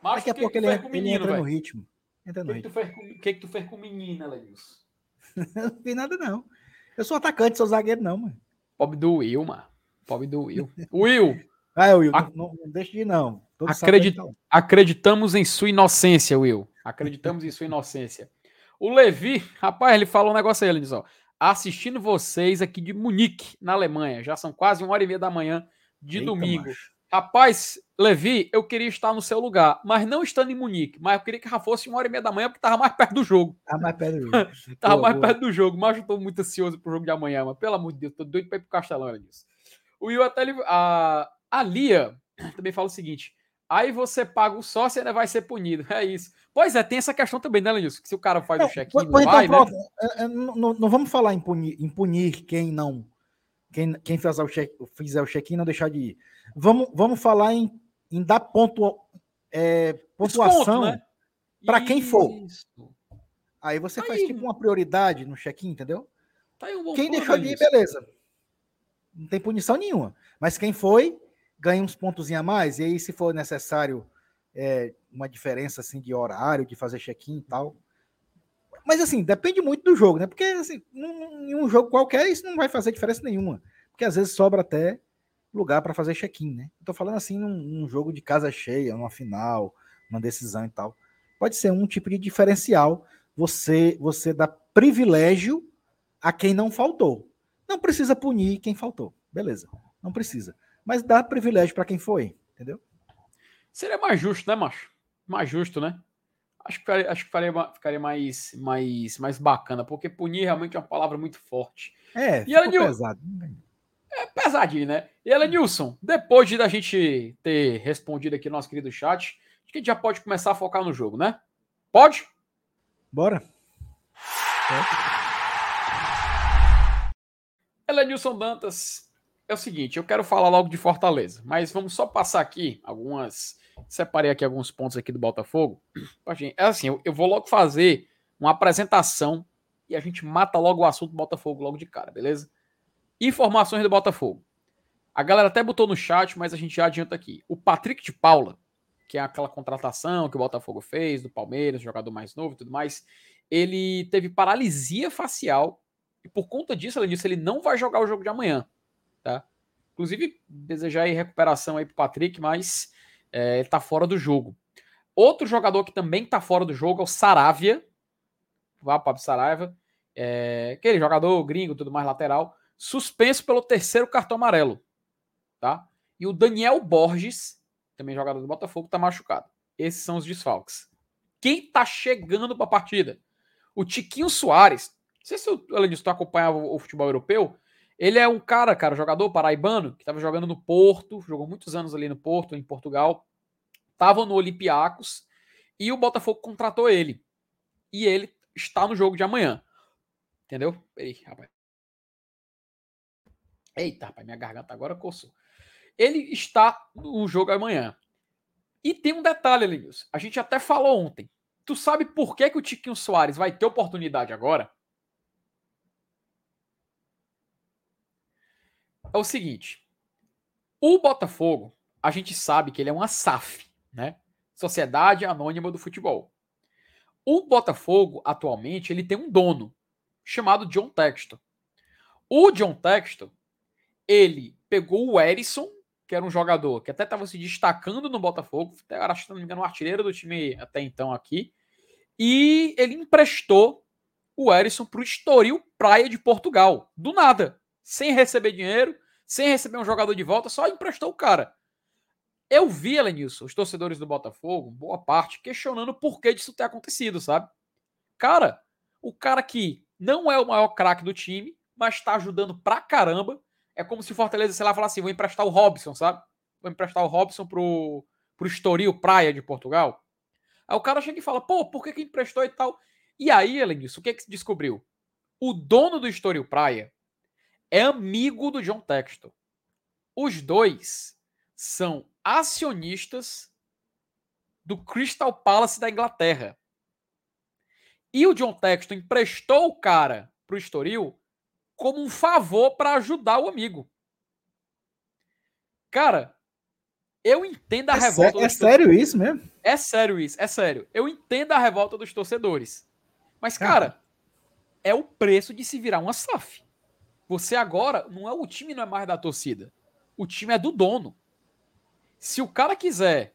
Mas Daqui a que pouco que ele, entra, menino, ele entra véio? no ritmo. Entra no que, ritmo. O que, que tu fez com o menino, Elenilson? não fiz nada, não. Eu sou atacante, sou zagueiro, não, mano. Pobre do Will, mano. Pobre do Will. Will, Ah, Will, Ac... não, não, deixe de ir, não. Acredit... Acreditamos em sua inocência, Will. Acreditamos em sua inocência. O Levi, rapaz, ele falou um negócio aí, ele diz, ó, assistindo vocês aqui de Munique, na Alemanha. Já são quase uma hora e meia da manhã de Eita, domingo. Macho. Rapaz, Levi, eu queria estar no seu lugar, mas não estando em Munique. Mas eu queria que já fosse uma hora e meia da manhã, porque tava mais perto do jogo. Tava mais perto do jogo. tava boa, mais boa. perto do jogo, mas eu tô muito ansioso pro jogo de amanhã, mas pelo amor de Deus, tô doido pra ir pro Castelão, disso. O Will até a, a Lia também fala o seguinte: aí você paga o sócio e ainda vai ser punido. É isso. Pois é, tem essa questão também, né, Lenilson? Que se o cara faz o check-in, não vai, né? É, é, não, não, vamos falar em punir, em punir quem não. Quem, quem fizer o check-in o check não deixar de ir. Vamos, vamos falar em em dar é, pontuação né? para quem for. Aí você tá faz aí. tipo uma prioridade no check-in, entendeu? Tá um quem deixou de ir, beleza. Não tem punição nenhuma. Mas quem foi, ganha uns pontos a mais. E aí, se for necessário é, uma diferença assim de horário, de fazer check-in e tal. Mas assim, depende muito do jogo, né? Porque assim, em um jogo qualquer, isso não vai fazer diferença nenhuma. Porque às vezes sobra até lugar para fazer check-in, né? Estou falando assim num, num, jogo de casa cheia, numa final, uma decisão e tal. Pode ser um tipo de diferencial. Você você dá privilégio a quem não faltou. Não precisa punir quem faltou, beleza? Não precisa. Mas dá privilégio para quem foi, entendeu? Seria mais justo, né, macho? Mais justo, né? Acho que, ficaria, acho que ficaria, ficaria mais, mais, mais bacana, porque punir realmente é uma palavra muito forte. É, e ela, pesado. É pesadinho, né? E ela, Nilson, depois de a gente ter respondido aqui no nosso querido chat, acho que a gente já pode começar a focar no jogo, né? Pode? Bora. Ela, Nilson Dantas, é o seguinte, eu quero falar logo de Fortaleza, mas vamos só passar aqui algumas. Separei aqui alguns pontos aqui do Botafogo. É assim, eu, vou logo fazer uma apresentação e a gente mata logo o assunto do Botafogo logo de cara, beleza? Informações do Botafogo. A galera até botou no chat, mas a gente já adianta aqui. O Patrick de Paula, que é aquela contratação que o Botafogo fez do Palmeiras, jogador mais novo e tudo mais, ele teve paralisia facial e por conta disso, além disso, ele não vai jogar o jogo de amanhã, tá? Inclusive, desejar aí recuperação aí pro Patrick, mas é, ele tá fora do jogo. Outro jogador que também tá fora do jogo é o Saravia. Vá, Pablo Saravia. É, aquele jogador gringo, tudo mais lateral suspenso pelo terceiro cartão amarelo, tá? E o Daniel Borges, também jogador do Botafogo, tá machucado. Esses são os desfalques. Quem tá chegando para a partida? O Tiquinho Soares. Não sei se o Elenilson acompanhava o futebol europeu. Ele é um cara, cara, jogador paraibano, que estava jogando no Porto, jogou muitos anos ali no Porto, em Portugal. Tava no Olympiacos e o Botafogo contratou ele. E ele está no jogo de amanhã. Entendeu? Peraí, rapaz. Eita, rapaz, minha garganta agora coçou. Ele está no jogo amanhã. E tem um detalhe, Linus. A gente até falou ontem. Tu sabe por que, que o Tiquinho Soares vai ter oportunidade agora? É o seguinte. O Botafogo, a gente sabe que ele é uma SAF, né? Sociedade Anônima do Futebol. O Botafogo, atualmente, ele tem um dono chamado John Texton. O John Texton, ele pegou o Erisson, que era um jogador que até estava se destacando no Botafogo, era, se não me engano, o artilheiro do time até então aqui, e ele emprestou o Erisson para o Estoril Praia de Portugal, do nada, sem receber dinheiro, sem receber um jogador de volta, só emprestou o cara. Eu vi, Elenilson, os torcedores do Botafogo, boa parte, questionando por que disso ter acontecido, sabe? Cara, o cara que não é o maior craque do time, mas está ajudando pra caramba, é como se o Fortaleza, sei lá, falasse assim: vou emprestar o Robson, sabe? Vou emprestar o Robson pro, pro Estoril Praia de Portugal. Aí o cara chega e fala: pô, por que, que emprestou e tal? E aí, disso, o que, que se descobriu? O dono do Estoril Praia é amigo do John Textor. Os dois são acionistas do Crystal Palace da Inglaterra. E o John Texton emprestou o cara pro Estoril como um favor para ajudar o amigo. Cara, eu entendo a é revolta. É sério isso mesmo? É sério isso, é sério. Eu entendo a revolta dos torcedores. Mas, cara, é o preço de se virar uma SAF. Você agora, não é o time não é mais da torcida. O time é do dono. Se o cara quiser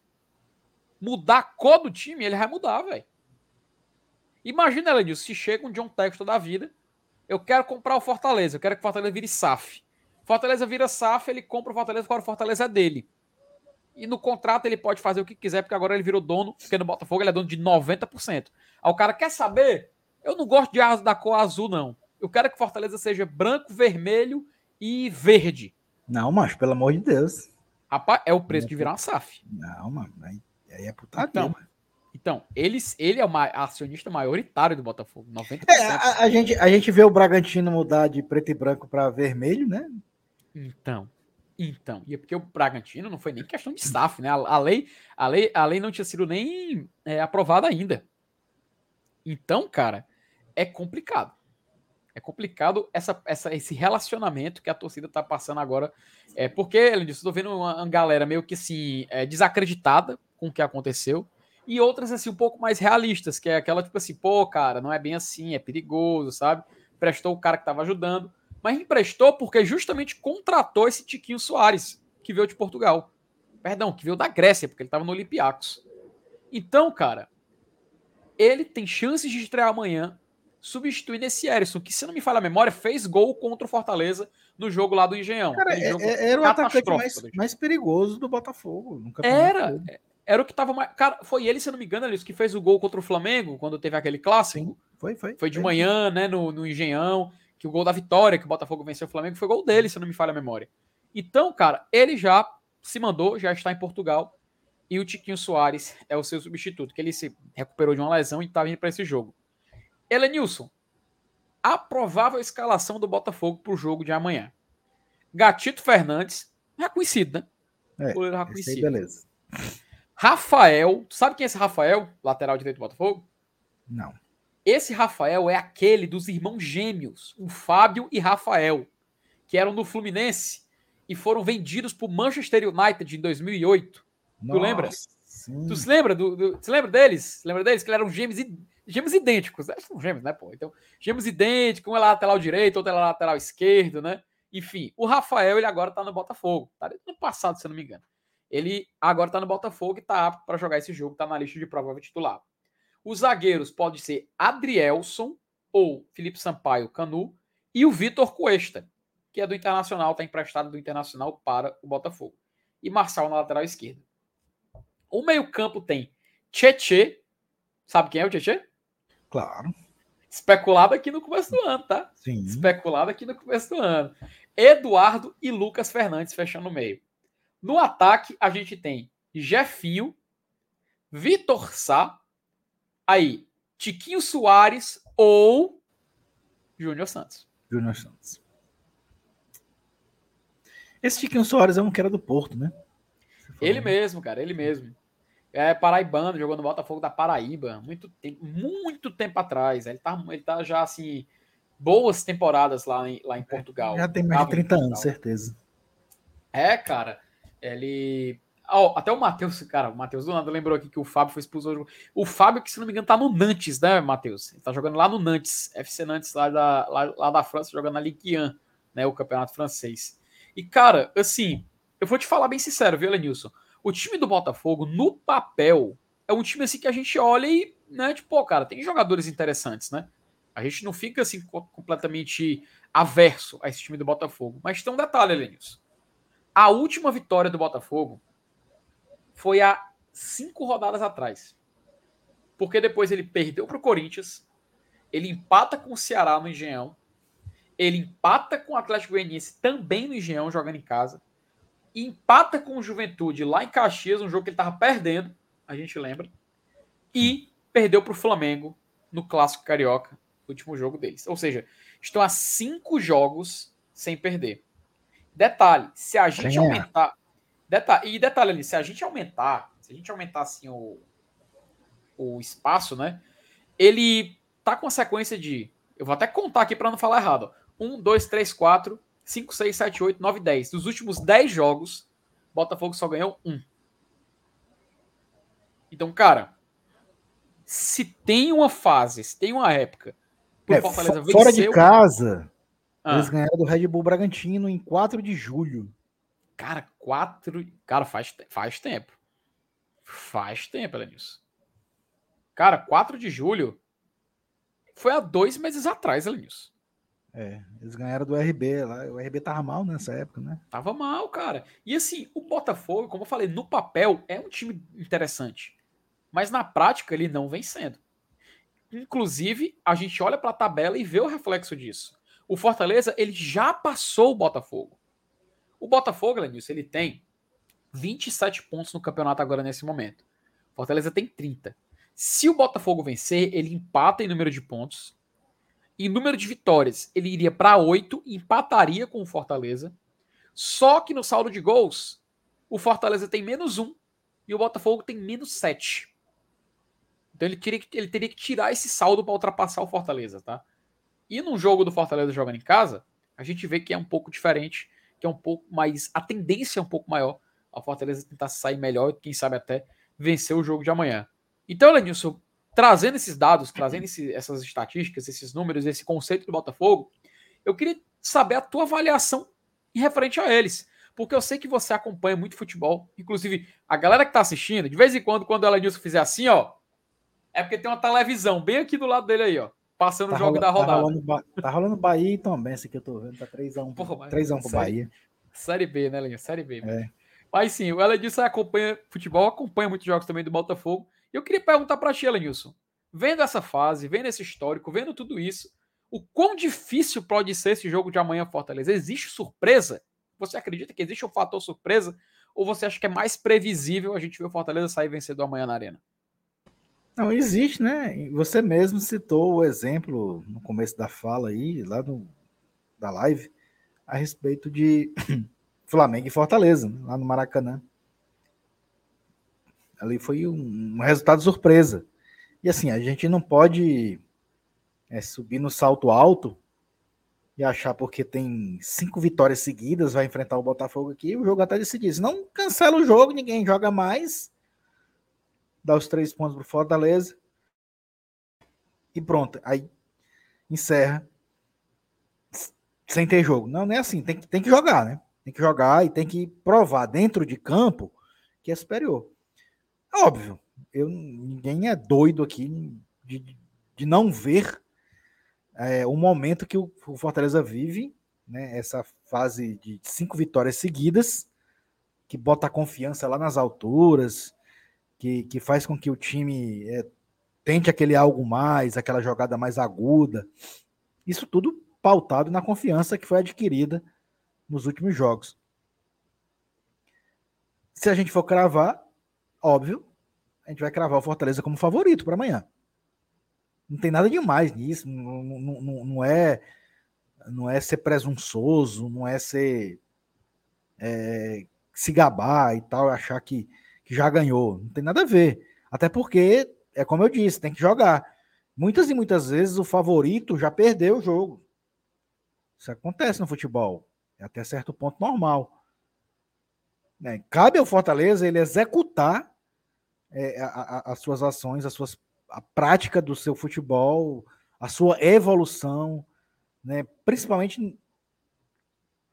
mudar a cor do time, ele vai mudar, velho. Imagina, Elenilson, se chega um John Textor da vida, eu quero comprar o Fortaleza, eu quero que o Fortaleza vire SAF. Fortaleza vira SAF, ele compra o Fortaleza, agora o Fortaleza é dele. E no contrato ele pode fazer o que quiser, porque agora ele virou dono, porque no Botafogo ele é dono de 90%. Aí o cara quer saber? Eu não gosto de da cor azul, não. Eu quero que Fortaleza seja branco, vermelho e verde. Não, mas pelo amor de Deus. Rapaz, é o preço de virar uma SAF. Não, mano. Aí, aí é putaria, então. Então, eles, ele é o acionista maioritário do Botafogo, 90%. É, a, a, gente, a gente vê o Bragantino mudar de preto e branco para vermelho, né? Então, então, e é porque o Bragantino não foi nem questão de SAF, né? A, a lei, a, lei, a lei não tinha sido nem é, aprovada ainda. Então, cara, é complicado. É complicado essa, essa, esse relacionamento que a torcida tá passando agora. É porque, além disso, tô vendo uma, uma galera meio que assim, é, desacreditada com o que aconteceu e outras assim um pouco mais realistas, que é aquela tipo assim, pô, cara, não é bem assim, é perigoso, sabe? Prestou o cara que estava ajudando, mas emprestou porque justamente contratou esse Tiquinho Soares, que veio de Portugal. Perdão, que veio da Grécia, porque ele estava no Olympiacos. Então, cara, ele tem chances de estrear amanhã, substituindo esse Erisson, que, se não me falha a memória, fez gol contra o Fortaleza no jogo lá do Engenhão. Cara, é, é, era o atacante mais, mais perigoso do Botafogo. Era, era o que tava mais. Cara, foi ele, se não me engano, Alice, que fez o gol contra o Flamengo, quando teve aquele clássico. Sim, foi, foi. Foi de foi. manhã, né, no, no Engenhão, que o gol da vitória, que o Botafogo venceu o Flamengo, foi gol dele, se não me falha a memória. Então, cara, ele já se mandou, já está em Portugal, e o Tiquinho Soares é o seu substituto, que ele se recuperou de uma lesão e está vindo para esse jogo. Elenilson, a provável escalação do Botafogo para o jogo de amanhã. Gatito Fernandes, já conhecido, né? É, já conhecido. beleza. Rafael, sabe quem é esse Rafael, lateral direito do Botafogo? Não. Esse Rafael é aquele dos irmãos gêmeos, o Fábio e Rafael, que eram do Fluminense e foram vendidos para o Manchester United em 2008. Nossa, tu lembra? Sim. Tu se lembra do, do, se lembra deles? Lembra deles que eles eram gêmeos, gêmeos idênticos? É, são gêmeos, né, pô? Então, gêmeos idênticos, um é lateral direito, outro é lateral esquerdo, né? Enfim, o Rafael, ele agora tá no Botafogo. Tá no passado, se eu não me engano. Ele agora está no Botafogo e está apto para jogar esse jogo, está na lista de provável titular. Os zagueiros podem ser Adrielson ou Felipe Sampaio Canu e o Vitor Cuesta, que é do Internacional, está emprestado do Internacional para o Botafogo. E Marçal na lateral esquerda. O meio-campo tem Tietê. Sabe quem é o Tietê? Claro. Especulado aqui no começo do ano, tá? Sim. Especulado aqui no começo do ano. Eduardo e Lucas Fernandes fechando o meio. No ataque, a gente tem Jefinho, Vitor Sá, aí Tiquinho Soares ou Júnior Santos. Júnior Santos. Esse Tiquinho Soares é um que era do Porto, né? Ele mesmo, cara, ele mesmo. É paraibano, jogou no Botafogo da Paraíba, muito tempo, muito tempo atrás. Ele tá, ele tá já assim, boas temporadas lá em, lá em Portugal. Já tem mais de 30 anos, certeza. É, cara. Ele. Oh, até o Matheus, cara, o Matheus do nada lembrou aqui que o Fábio foi expulso. O Fábio, que se não me engano, tá no Nantes, né, Matheus? Ele tá jogando lá no Nantes, FC Nantes, lá da, lá, lá da França, jogando na Ligue 1, né, o campeonato francês. E, cara, assim, eu vou te falar bem sincero, viu, Lenilson? O time do Botafogo, no papel, é um time assim que a gente olha e, né, tipo, pô, cara, tem jogadores interessantes, né? A gente não fica assim completamente averso a esse time do Botafogo. Mas tem um detalhe, Lenilson. A última vitória do Botafogo foi há cinco rodadas atrás. Porque depois ele perdeu para o Corinthians, ele empata com o Ceará no Engenhão, ele empata com o Atlético Goianiense também no Engenhão, jogando em casa, e empata com o Juventude lá em Caxias, um jogo que ele estava perdendo, a gente lembra, e perdeu para o Flamengo no Clássico Carioca, último jogo deles. Ou seja, estão a cinco jogos sem perder. Detalhe, se a gente Quem aumentar. É? Detalhe, e detalhe ali, se a gente aumentar, se a gente aumentar assim o, o espaço, né? Ele tá com a sequência de. Eu vou até contar aqui para não falar errado. 1, 2, 3, 4, 5, 6, 7, 8, 9, 10. Dos últimos 10 jogos, Botafogo só ganhou um. Então, cara, se tem uma fase, se tem uma época. É, fora de casa, ah. Eles ganharam do Red Bull Bragantino em 4 de julho. Cara, quatro. Cara, faz, faz tempo. Faz tempo, Elenilson. Cara, 4 de julho foi há dois meses atrás, Elenilson. É, eles ganharam do RB lá. O RB tava mal nessa época, né? Tava mal, cara. E assim, o Botafogo, como eu falei, no papel é um time interessante. Mas na prática ele não vem sendo. Inclusive, a gente olha para a tabela e vê o reflexo disso. O Fortaleza, ele já passou o Botafogo. O Botafogo, Lenilson, ele tem 27 pontos no campeonato agora nesse momento. O Fortaleza tem 30. Se o Botafogo vencer, ele empata em número de pontos. Em número de vitórias, ele iria para 8, empataria com o Fortaleza. Só que no saldo de gols, o Fortaleza tem menos 1 e o Botafogo tem menos 7. Então ele, queria, ele teria que tirar esse saldo para ultrapassar o Fortaleza, tá? E num jogo do Fortaleza jogando em casa, a gente vê que é um pouco diferente, que é um pouco mais. A tendência é um pouco maior a Fortaleza tentar sair melhor e, quem sabe, até vencer o jogo de amanhã. Então, Lenilson, trazendo esses dados, trazendo esse, essas estatísticas, esses números, esse conceito do Botafogo, eu queria saber a tua avaliação em referente a eles. Porque eu sei que você acompanha muito futebol. Inclusive, a galera que tá assistindo, de vez em quando, quando o Elenilson fizer assim, ó, é porque tem uma televisão bem aqui do lado dele aí, ó. Passando tá o jogo rola, da tá rodada. Tá rolando, tá rolando Bahia e também, esse aqui eu tô vendo. Tá 3x1 3x1 pro Bahia. Série B, né, Leninho? Série B. É. Mas sim, o Elenilson acompanha futebol, acompanha muitos jogos também do Botafogo. Eu queria perguntar para ti, Elenilson. Vendo essa fase, vendo esse histórico, vendo tudo isso, o quão difícil pode ser esse jogo de amanhã, Fortaleza? Existe surpresa? Você acredita que existe um fator surpresa? Ou você acha que é mais previsível a gente ver o Fortaleza sair vencedor amanhã na Arena? Não, existe, né? Você mesmo citou o exemplo no começo da fala aí, lá no, da live, a respeito de Flamengo e Fortaleza, né? lá no Maracanã. Ali foi um, um, resultado surpresa. E assim, a gente não pode é, subir no salto alto e achar porque tem cinco vitórias seguidas, vai enfrentar o Botafogo aqui, o jogo até decidido. Se não cancela o jogo, ninguém joga mais dá os três pontos pro Fortaleza e pronto. Aí encerra sem ter jogo. Não, não é assim. Tem que, tem que jogar, né? Tem que jogar e tem que provar dentro de campo que é superior. Óbvio, eu, ninguém é doido aqui de, de não ver é, o momento que o, o Fortaleza vive, né? Essa fase de cinco vitórias seguidas, que bota a confiança lá nas alturas, que, que faz com que o time é, tente aquele algo mais, aquela jogada mais aguda. Isso tudo pautado na confiança que foi adquirida nos últimos jogos. Se a gente for cravar, óbvio, a gente vai cravar o Fortaleza como favorito para amanhã. Não tem nada demais nisso, não, não, não, não, é não é ser presunçoso, não é ser é, se gabar e tal, achar que que já ganhou. Não tem nada a ver. Até porque, é como eu disse, tem que jogar. Muitas e muitas vezes o favorito já perdeu o jogo. Isso acontece no futebol. É até certo ponto normal. É, cabe ao Fortaleza ele executar é, a, a, as suas ações, as suas, a prática do seu futebol, a sua evolução, né? principalmente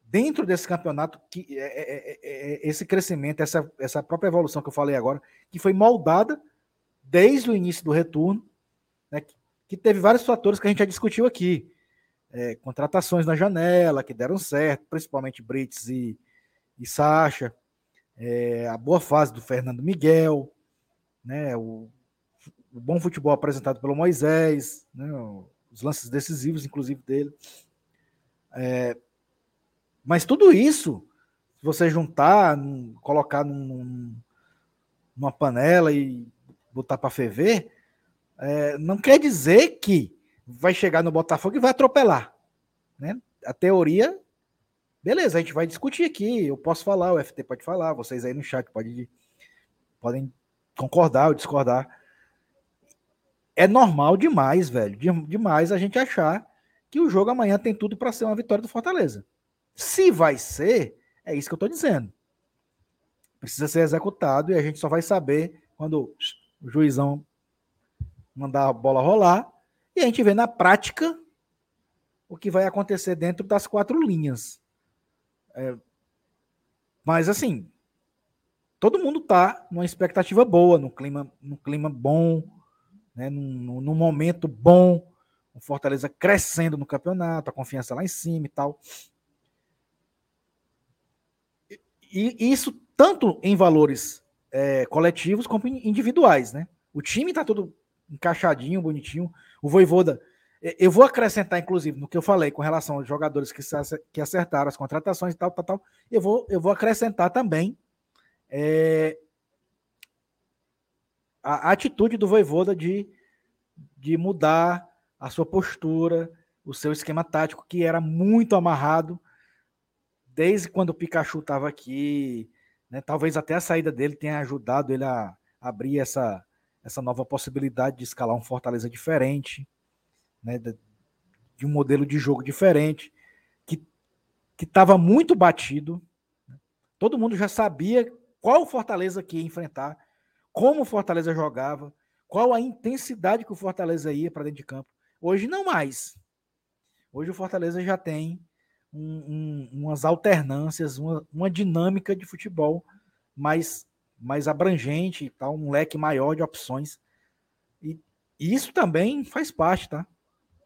dentro desse campeonato, que é é, é, é, é, esse crescimento, essa, essa própria evolução que eu falei agora, que foi moldada desde o início do retorno, né, que, que teve vários fatores que a gente já discutiu aqui. Contratações na janela que deram certo, principalmente Brits e, e Sacha, a boa fase do Fernando Miguel, né, o, o bom futebol apresentado pelo Moisés, né, os lances decisivos, inclusive, dele. É, mas tudo isso, se você juntar, colocar num, numa panela e botar para ferver, é, não quer dizer que vai chegar no Botafogo e vai atropelar. Né? A teoria, beleza, a gente vai discutir aqui. Eu posso falar, o FT pode falar, vocês aí no chat pode, podem concordar ou discordar. É normal demais, velho, demais a gente achar que o jogo amanhã tem tudo para ser uma vitória do Fortaleza. Se vai ser, é isso que eu estou dizendo. Precisa ser executado e a gente só vai saber quando o juizão mandar a bola rolar e a gente vê na prática o que vai acontecer dentro das quatro linhas. É, Mas assim, todo mundo tá numa expectativa boa, num clima, num clima bom, né, num, num momento bom, o Fortaleza crescendo no campeonato, a confiança lá em cima e tal. E, e isso tanto em valores é, coletivos como individuais, né? O time tá todo encaixadinho, bonitinho. O Voivoda, eu vou acrescentar, inclusive, no que eu falei com relação aos jogadores que, que acertaram as contratações e tal, tal, tal. Eu vou, eu vou acrescentar também é, a, a, atitude do Voivoda de, de mudar a sua postura, o seu esquema tático, que era muito amarrado desde quando o Pikachu estava aqui. Né, talvez até a saída dele tenha ajudado ele a abrir essa, essa nova possibilidade de escalar um Fortaleza diferente, né, de, um modelo de jogo diferente, que estava muito batido. Né. Todo mundo já sabia qual Fortaleza que ia enfrentar, como o Fortaleza jogava, qual a intensidade que o Fortaleza ia para dentro de campo. Hoje não mais. Hoje o Fortaleza já tem um, um, umas alternâncias, uma, uma dinâmica de futebol mais, mais abrangente e tal, um leque maior de opções. E, e isso também faz parte, tá?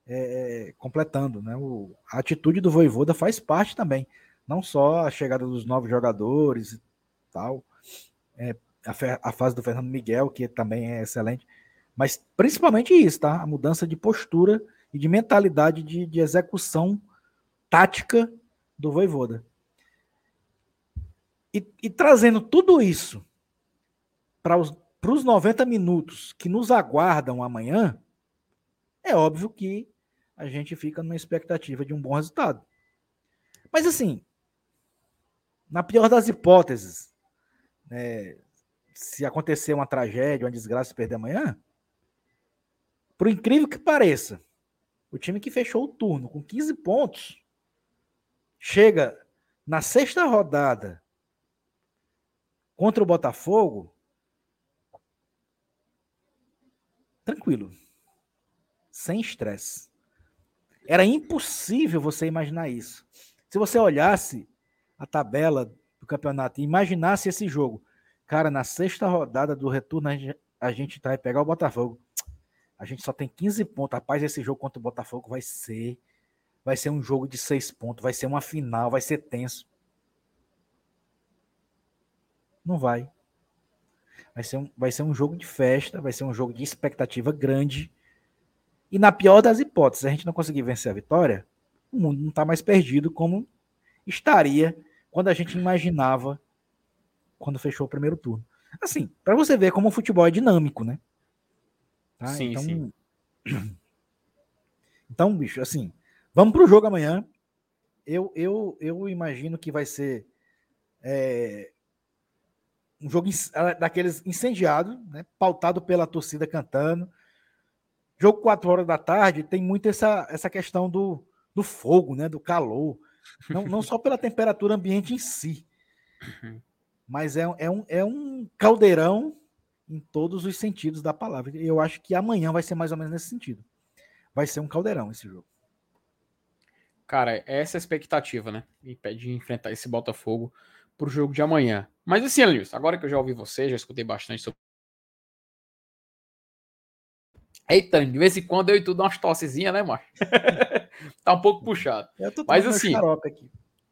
É, é completando, né? O, a atitude do Voivoda faz parte também. Não só a chegada dos novos jogadores tal, é, a, a fase do Fernando Miguel, que também é excelente, mas principalmente isso, tá? A mudança de postura e de mentalidade de, de execução tática do Voivoda. E, e trazendo tudo isso para os, para os 90 minutos que nos aguardam amanhã, é óbvio que a gente fica numa expectativa de um bom resultado. Mas assim, na pior das hipóteses, né, se acontecer uma tragédia, uma desgraça perder amanhã, por incrível que pareça, o time que fechou o turno com 15 pontos chega na sexta rodada contra o Botafogo tranquilo, sem estresse. Era impossível você imaginar isso. Se você olhasse a tabela do campeonato e imaginasse esse jogo, cara, na sexta rodada do retorno a gente vai pegar o Botafogo. A gente só tem 15 pontos. Rapaz, esse jogo contra o Botafogo vai ser. Vai ser um jogo de seis pontos. Vai ser uma final. Vai ser tenso. Não vai. Vai ser, um, vai ser um jogo de festa. Vai ser um jogo de expectativa grande. E na pior das hipóteses, a gente não conseguir vencer a vitória, o mundo não está mais perdido como estaria quando a gente imaginava quando fechou o primeiro turno. Assim, para você ver como o futebol é dinâmico, né? Tá? Sim, então, sim. Então, bicho, assim, vamos para o jogo amanhã. Eu, eu, eu imagino que vai ser é, um jogo ah, daqueles incendiado, né? Pautado pela torcida cantando. Jogo 4 horas da tarde tem muito essa, essa questão do, do fogo, né? Do calor. Não, não só pela temperatura ambiente em si, uhum. mas é, é, um, é um caldeirão em todos os sentidos da palavra. Eu acho que amanhã vai ser mais ou menos nesse sentido. Vai ser um caldeirão esse jogo. Cara, essa é a expectativa, né? Impede de enfrentar esse Botafogo pro jogo de amanhã. Mas assim, Elius, agora que eu já ouvi você, já escutei bastante sobre. Eita, de vez em quando eu e tu dá umas tossezinhas, né, macho? tá um pouco puxado. Mas assim.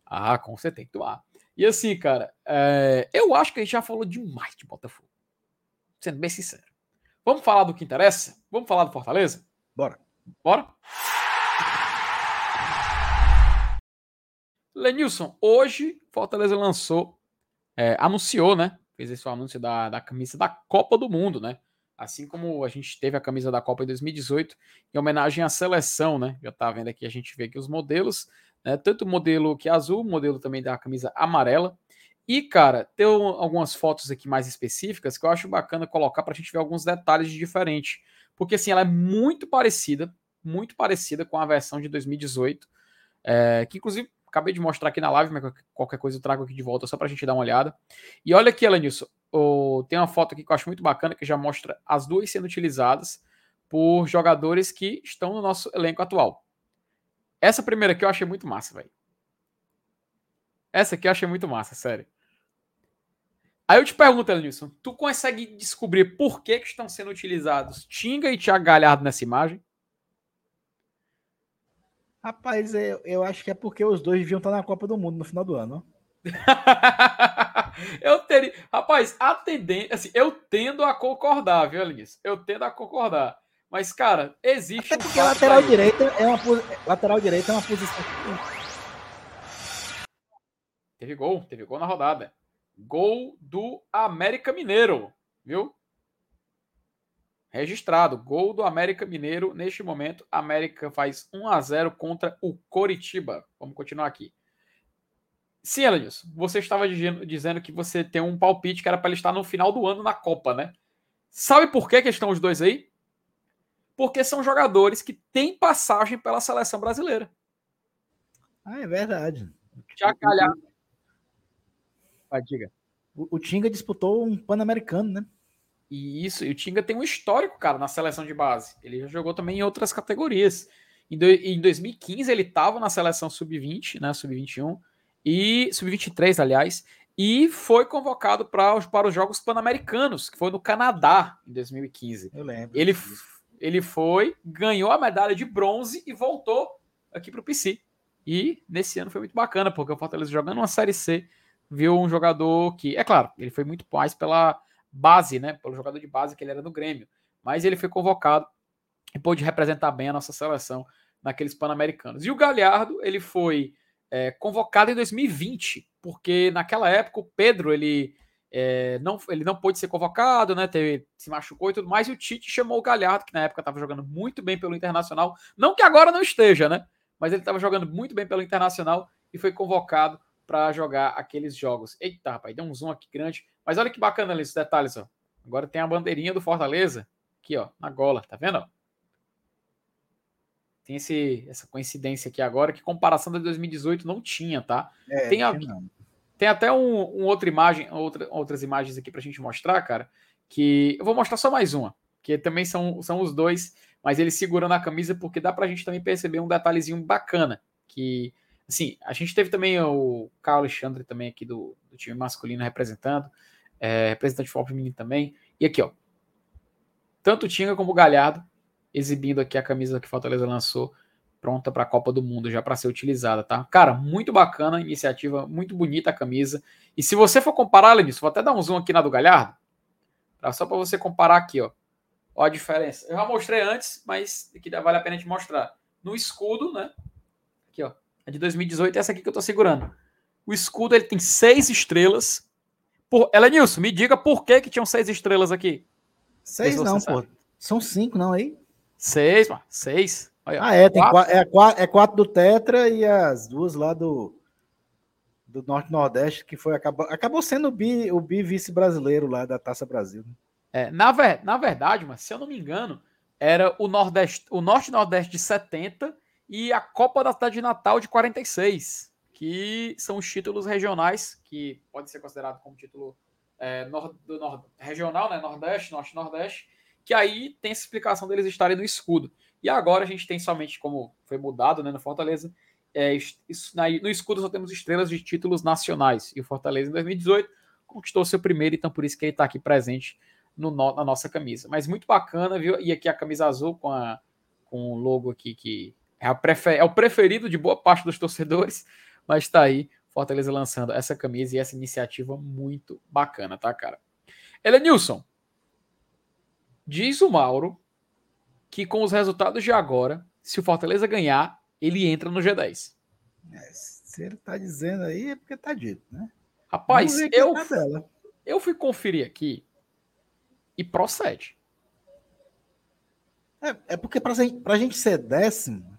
Ah, com certeza tem que tomar. E assim, cara, é... eu acho que a gente já falou demais de Botafogo sendo bem sincero. Vamos falar do que interessa? Vamos falar do Fortaleza? Bora. Bora? Lenilson, hoje Fortaleza lançou, é, anunciou, né? Fez esse anúncio da, da camisa da Copa do Mundo, né? Assim como a gente teve a camisa da Copa em 2018, em homenagem à seleção, né? Já tá vendo aqui, a gente vê aqui os modelos, né? Tanto o modelo que é azul, o modelo também da camisa amarela. E, cara, tem algumas fotos aqui mais específicas que eu acho bacana colocar para a gente ver alguns detalhes de diferente. Porque, assim, ela é muito parecida, muito parecida com a versão de 2018, é, que inclusive acabei de mostrar aqui na live, mas qualquer coisa eu trago aqui de volta só para a gente dar uma olhada. E olha aqui, Elenilson, tem uma foto aqui que eu acho muito bacana, que já mostra as duas sendo utilizadas por jogadores que estão no nosso elenco atual. Essa primeira aqui eu achei muito massa, velho. Essa aqui eu achei muito massa, sério. Aí eu te pergunto, Elenilson, tu consegue descobrir por que, que estão sendo utilizados Tinga e Thiago Galhardo nessa imagem? Rapaz, eu, eu acho que é porque os dois deviam estar na Copa do Mundo no final do ano. eu teria. Rapaz, a tendência. Assim, eu tendo a concordar, viu, Elenilson? Eu tendo a concordar. Mas, cara, existe. Até porque um lateral direita é uma lateral direita é uma posição. Teve gol, teve gol na rodada. Gol do América Mineiro, viu? Registrado, gol do América Mineiro. Neste momento, América faz 1 a 0 contra o Coritiba. Vamos continuar aqui. Sim, Elenilson, você estava dizendo que você tem um palpite que era para ele estar no final do ano na Copa, né? Sabe por que, que estão os dois aí? Porque são jogadores que têm passagem pela seleção brasileira. Ah, é verdade. Vai, diga. O, o Tinga disputou um Pan-Americano, né? E isso, e o Tinga tem um histórico, cara, na seleção de base. Ele já jogou também em outras categorias. Em, do, em 2015 ele estava na seleção sub-20, né, sub-21 e sub-23, aliás, e foi convocado pra, para os Jogos Pan-Americanos, que foi no Canadá em 2015. Eu lembro. Ele, ele foi, ganhou a medalha de bronze e voltou aqui para o PC. E nesse ano foi muito bacana, porque o Fortaleza jogando uma Série C viu um jogador que, é claro, ele foi muito mais pela base, né? Pelo jogador de base que ele era no Grêmio. Mas ele foi convocado e pôde representar bem a nossa seleção naqueles Pan-Americanos. E o Galhardo, ele foi é, convocado em 2020, porque naquela época o Pedro, ele, é, não, ele não pôde ser convocado, né? Teve, se machucou e tudo mais, e o Tite chamou o Galhardo, que na época estava jogando muito bem pelo Internacional. Não que agora não esteja, né? Mas ele estava jogando muito bem pelo Internacional e foi convocado para jogar aqueles jogos. Eita, rapaz, deu um zoom aqui grande. Mas olha que bacana esses detalhes, ó. Agora tem a bandeirinha do Fortaleza aqui, ó, na gola, tá vendo? Tem esse, essa coincidência aqui agora que comparação de 2018 não tinha, tá? É, tem, a, tem até um, um outra imagem, outra, outras imagens aqui pra gente mostrar, cara, que eu vou mostrar só mais uma, que também são, são os dois, mas eles segurando a camisa porque dá pra gente também perceber um detalhezinho bacana, que Assim, a gente teve também o Carlos Alexandre também aqui do, do time masculino representando, é, representante de futebol feminino também. E aqui, ó, tanto o Tinga como o Galhardo exibindo aqui a camisa que Fortaleza lançou, pronta para a Copa do Mundo, já para ser utilizada, tá? Cara, muito bacana a iniciativa, muito bonita a camisa. E se você for comparar, Lenilson, vou até dar um zoom aqui na do Galhardo, tá? só para você comparar aqui, ó. Ó a diferença. Eu já mostrei antes, mas aqui vale a pena te mostrar. No escudo, né? Aqui, ó. A de 2018 é essa aqui que eu tô segurando. O escudo ele tem seis estrelas. Por... Elenilson, me diga por que, que tinham seis estrelas aqui. Seis não, pô. São cinco, não, aí? Seis, mano. Seis. Olha, ah, é, tem quatro. É, quatro, é quatro do Tetra e as duas lá do, do Norte Nordeste, que foi acabou, acabou sendo o bi, o bi vice brasileiro lá da Taça Brasil. Né? É, na, ver, na verdade, mas se eu não me engano, era o Nordeste, o Norte Nordeste de 70 e a Copa da Cidade de Natal de 46, que são os títulos regionais, que pode ser considerado como título é, nord, do nord, regional, né? Nordeste, Norte-Nordeste, que aí tem essa explicação deles estarem no escudo. E agora a gente tem somente, como foi mudado né, no Fortaleza, é, isso, na, no escudo só temos estrelas de títulos nacionais. E o Fortaleza, em 2018, conquistou seu primeiro, então por isso que ele está aqui presente no, na nossa camisa. Mas muito bacana, viu? E aqui a camisa azul com, a, com o logo aqui que é, prefer... é o preferido de boa parte dos torcedores, mas está aí Fortaleza lançando essa camisa e essa iniciativa muito bacana, tá, cara? Elenilson, diz o Mauro que com os resultados de agora, se o Fortaleza ganhar, ele entra no G10. É, se ele tá dizendo aí, é porque tá dito, né? Rapaz, eu, eu fui conferir aqui e procede. É, é porque pra, pra gente ser décimo,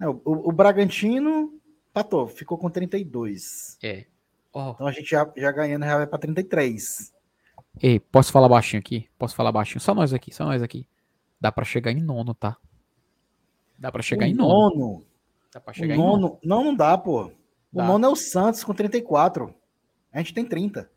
é, o, o, Bragantino patou, ficou com 32. É. Oh. Então a gente já, já ganhando já vai para 33. Ei, posso falar baixinho aqui? Posso falar baixinho? Só nós aqui, só nós aqui. Dá para chegar em nono, tá? Dá para chegar o em nono. nono. Dá pra chegar o nono, em nono. Não, não dá, pô. Dá. O nono é o Santos com 34. A gente tem 30.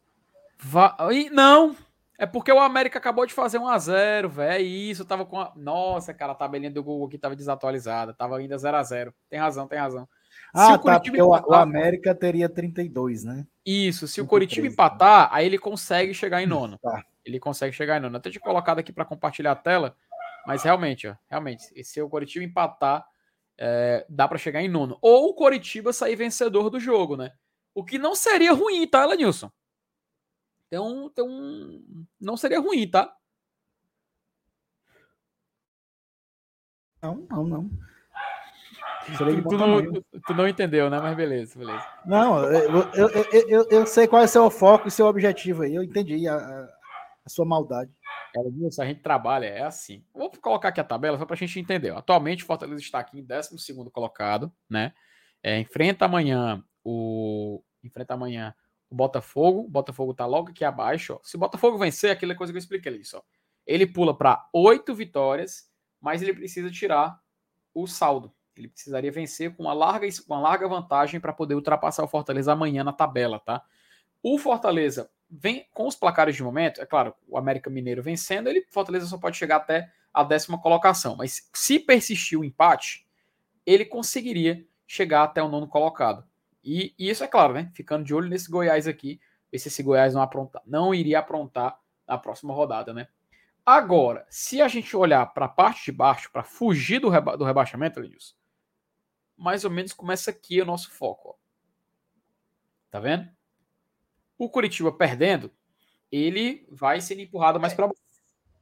Va... Não, é porque o América acabou de fazer 1 a 0 velho. Isso, tava com. A... Nossa, cara, a tabelinha do Google aqui tava desatualizada. Tava ainda 0 a 0 Tem razão, tem razão. Ah, o tá, porque empatar, o América teria 32, né? Isso, se 33, o Coritiba empatar, aí ele consegue chegar em nono. Tá. Ele consegue chegar em nono. Até tinha colocado aqui para compartilhar a tela, mas realmente, ó, realmente, se o Coritiba empatar, é, dá para chegar em nono. Ou o Coritiba sair vencedor do jogo, né? O que não seria ruim, tá, Elenilson? Então, então não seria ruim, tá? Não, não, não. Tu, tu, não, tu, não, entendeu, né? Mas beleza, beleza. Não, eu, eu, eu, eu, sei qual é o seu foco e seu objetivo aí. Eu entendi a, a sua maldade. Cara, a gente trabalha, é assim. Vou colocar aqui a tabela só para a gente entender. Atualmente, o Fortaleza está aqui em 12 colocado, né? É, enfrenta amanhã o. Enfrenta amanhã o Botafogo. O Botafogo está logo aqui abaixo. Ó. Se o Botafogo vencer, aquela coisa que eu expliquei ali, só. Ele pula para oito vitórias, mas ele precisa tirar o saldo. Ele precisaria vencer com uma larga, uma larga vantagem para poder ultrapassar o Fortaleza amanhã na tabela, tá? O Fortaleza vem com os placares de momento, é claro, o América Mineiro vencendo, ele Fortaleza só pode chegar até a décima colocação, mas se persistir o empate, ele conseguiria chegar até o nono colocado. E, e, isso é claro, né? Ficando de olho nesse Goiás aqui, ver se esse Goiás não aprontar, não iria aprontar na próxima rodada, né? Agora, se a gente olhar para a parte de baixo, para fugir do, reba do rebaixamento, Lenilson, mais ou menos começa aqui o nosso foco. Ó. Tá vendo? O Curitiba perdendo, ele vai sendo empurrado mais é, para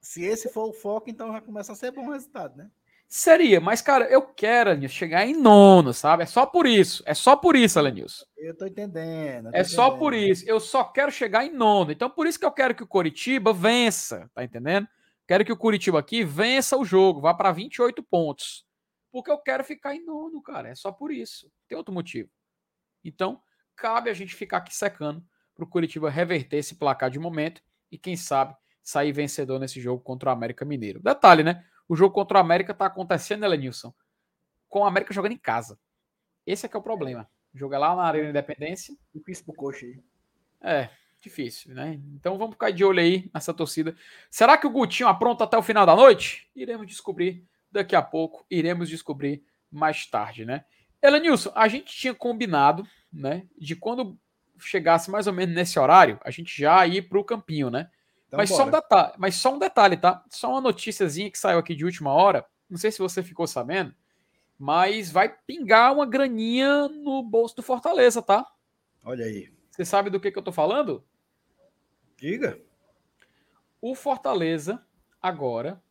Se esse for o foco, então já começa a ser bom resultado, né? Seria, mas, cara, eu quero, Alenilson, chegar em nono, sabe? É só por isso. É só por isso, Alenilson. Eu tô entendendo. Eu tô é só por isso. Eu só quero chegar em nono. Então, por isso que eu quero que o Curitiba vença, tá entendendo? Quero que o Curitiba aqui vença o jogo, vá para 28 pontos. Porque eu quero ficar em nono, cara. É só por isso. Tem outro motivo. Então, cabe a gente ficar aqui secando para o Curitiba reverter esse placar de momento e, quem sabe, sair vencedor nesse jogo contra o América Mineiro. Detalhe, né? O jogo contra o América está acontecendo, Elenilson, com o América jogando em casa. Esse é que é o problema. Joga lá na Arena Independência. Difícil pro coxa aí. É, difícil, né? Então vamos ficar de olho aí nessa torcida. Será que o Gutinho apronta até o final da noite? Iremos descobrir daqui a pouco. Iremos descobrir mais tarde, né? Elenilson, a gente tinha combinado, né, de quando chegasse mais ou menos nesse horário, a gente já ir para o campinho, né? Então, mas, só um detalhe, mas só um detalhe, tá? Só uma noticiazinha que saiu aqui de última hora. Não sei se você ficou sabendo, mas vai pingar uma graninha no bolso do Fortaleza, tá? Olha aí. Você sabe do que, que eu tô falando? Diga. O Fortaleza, agora,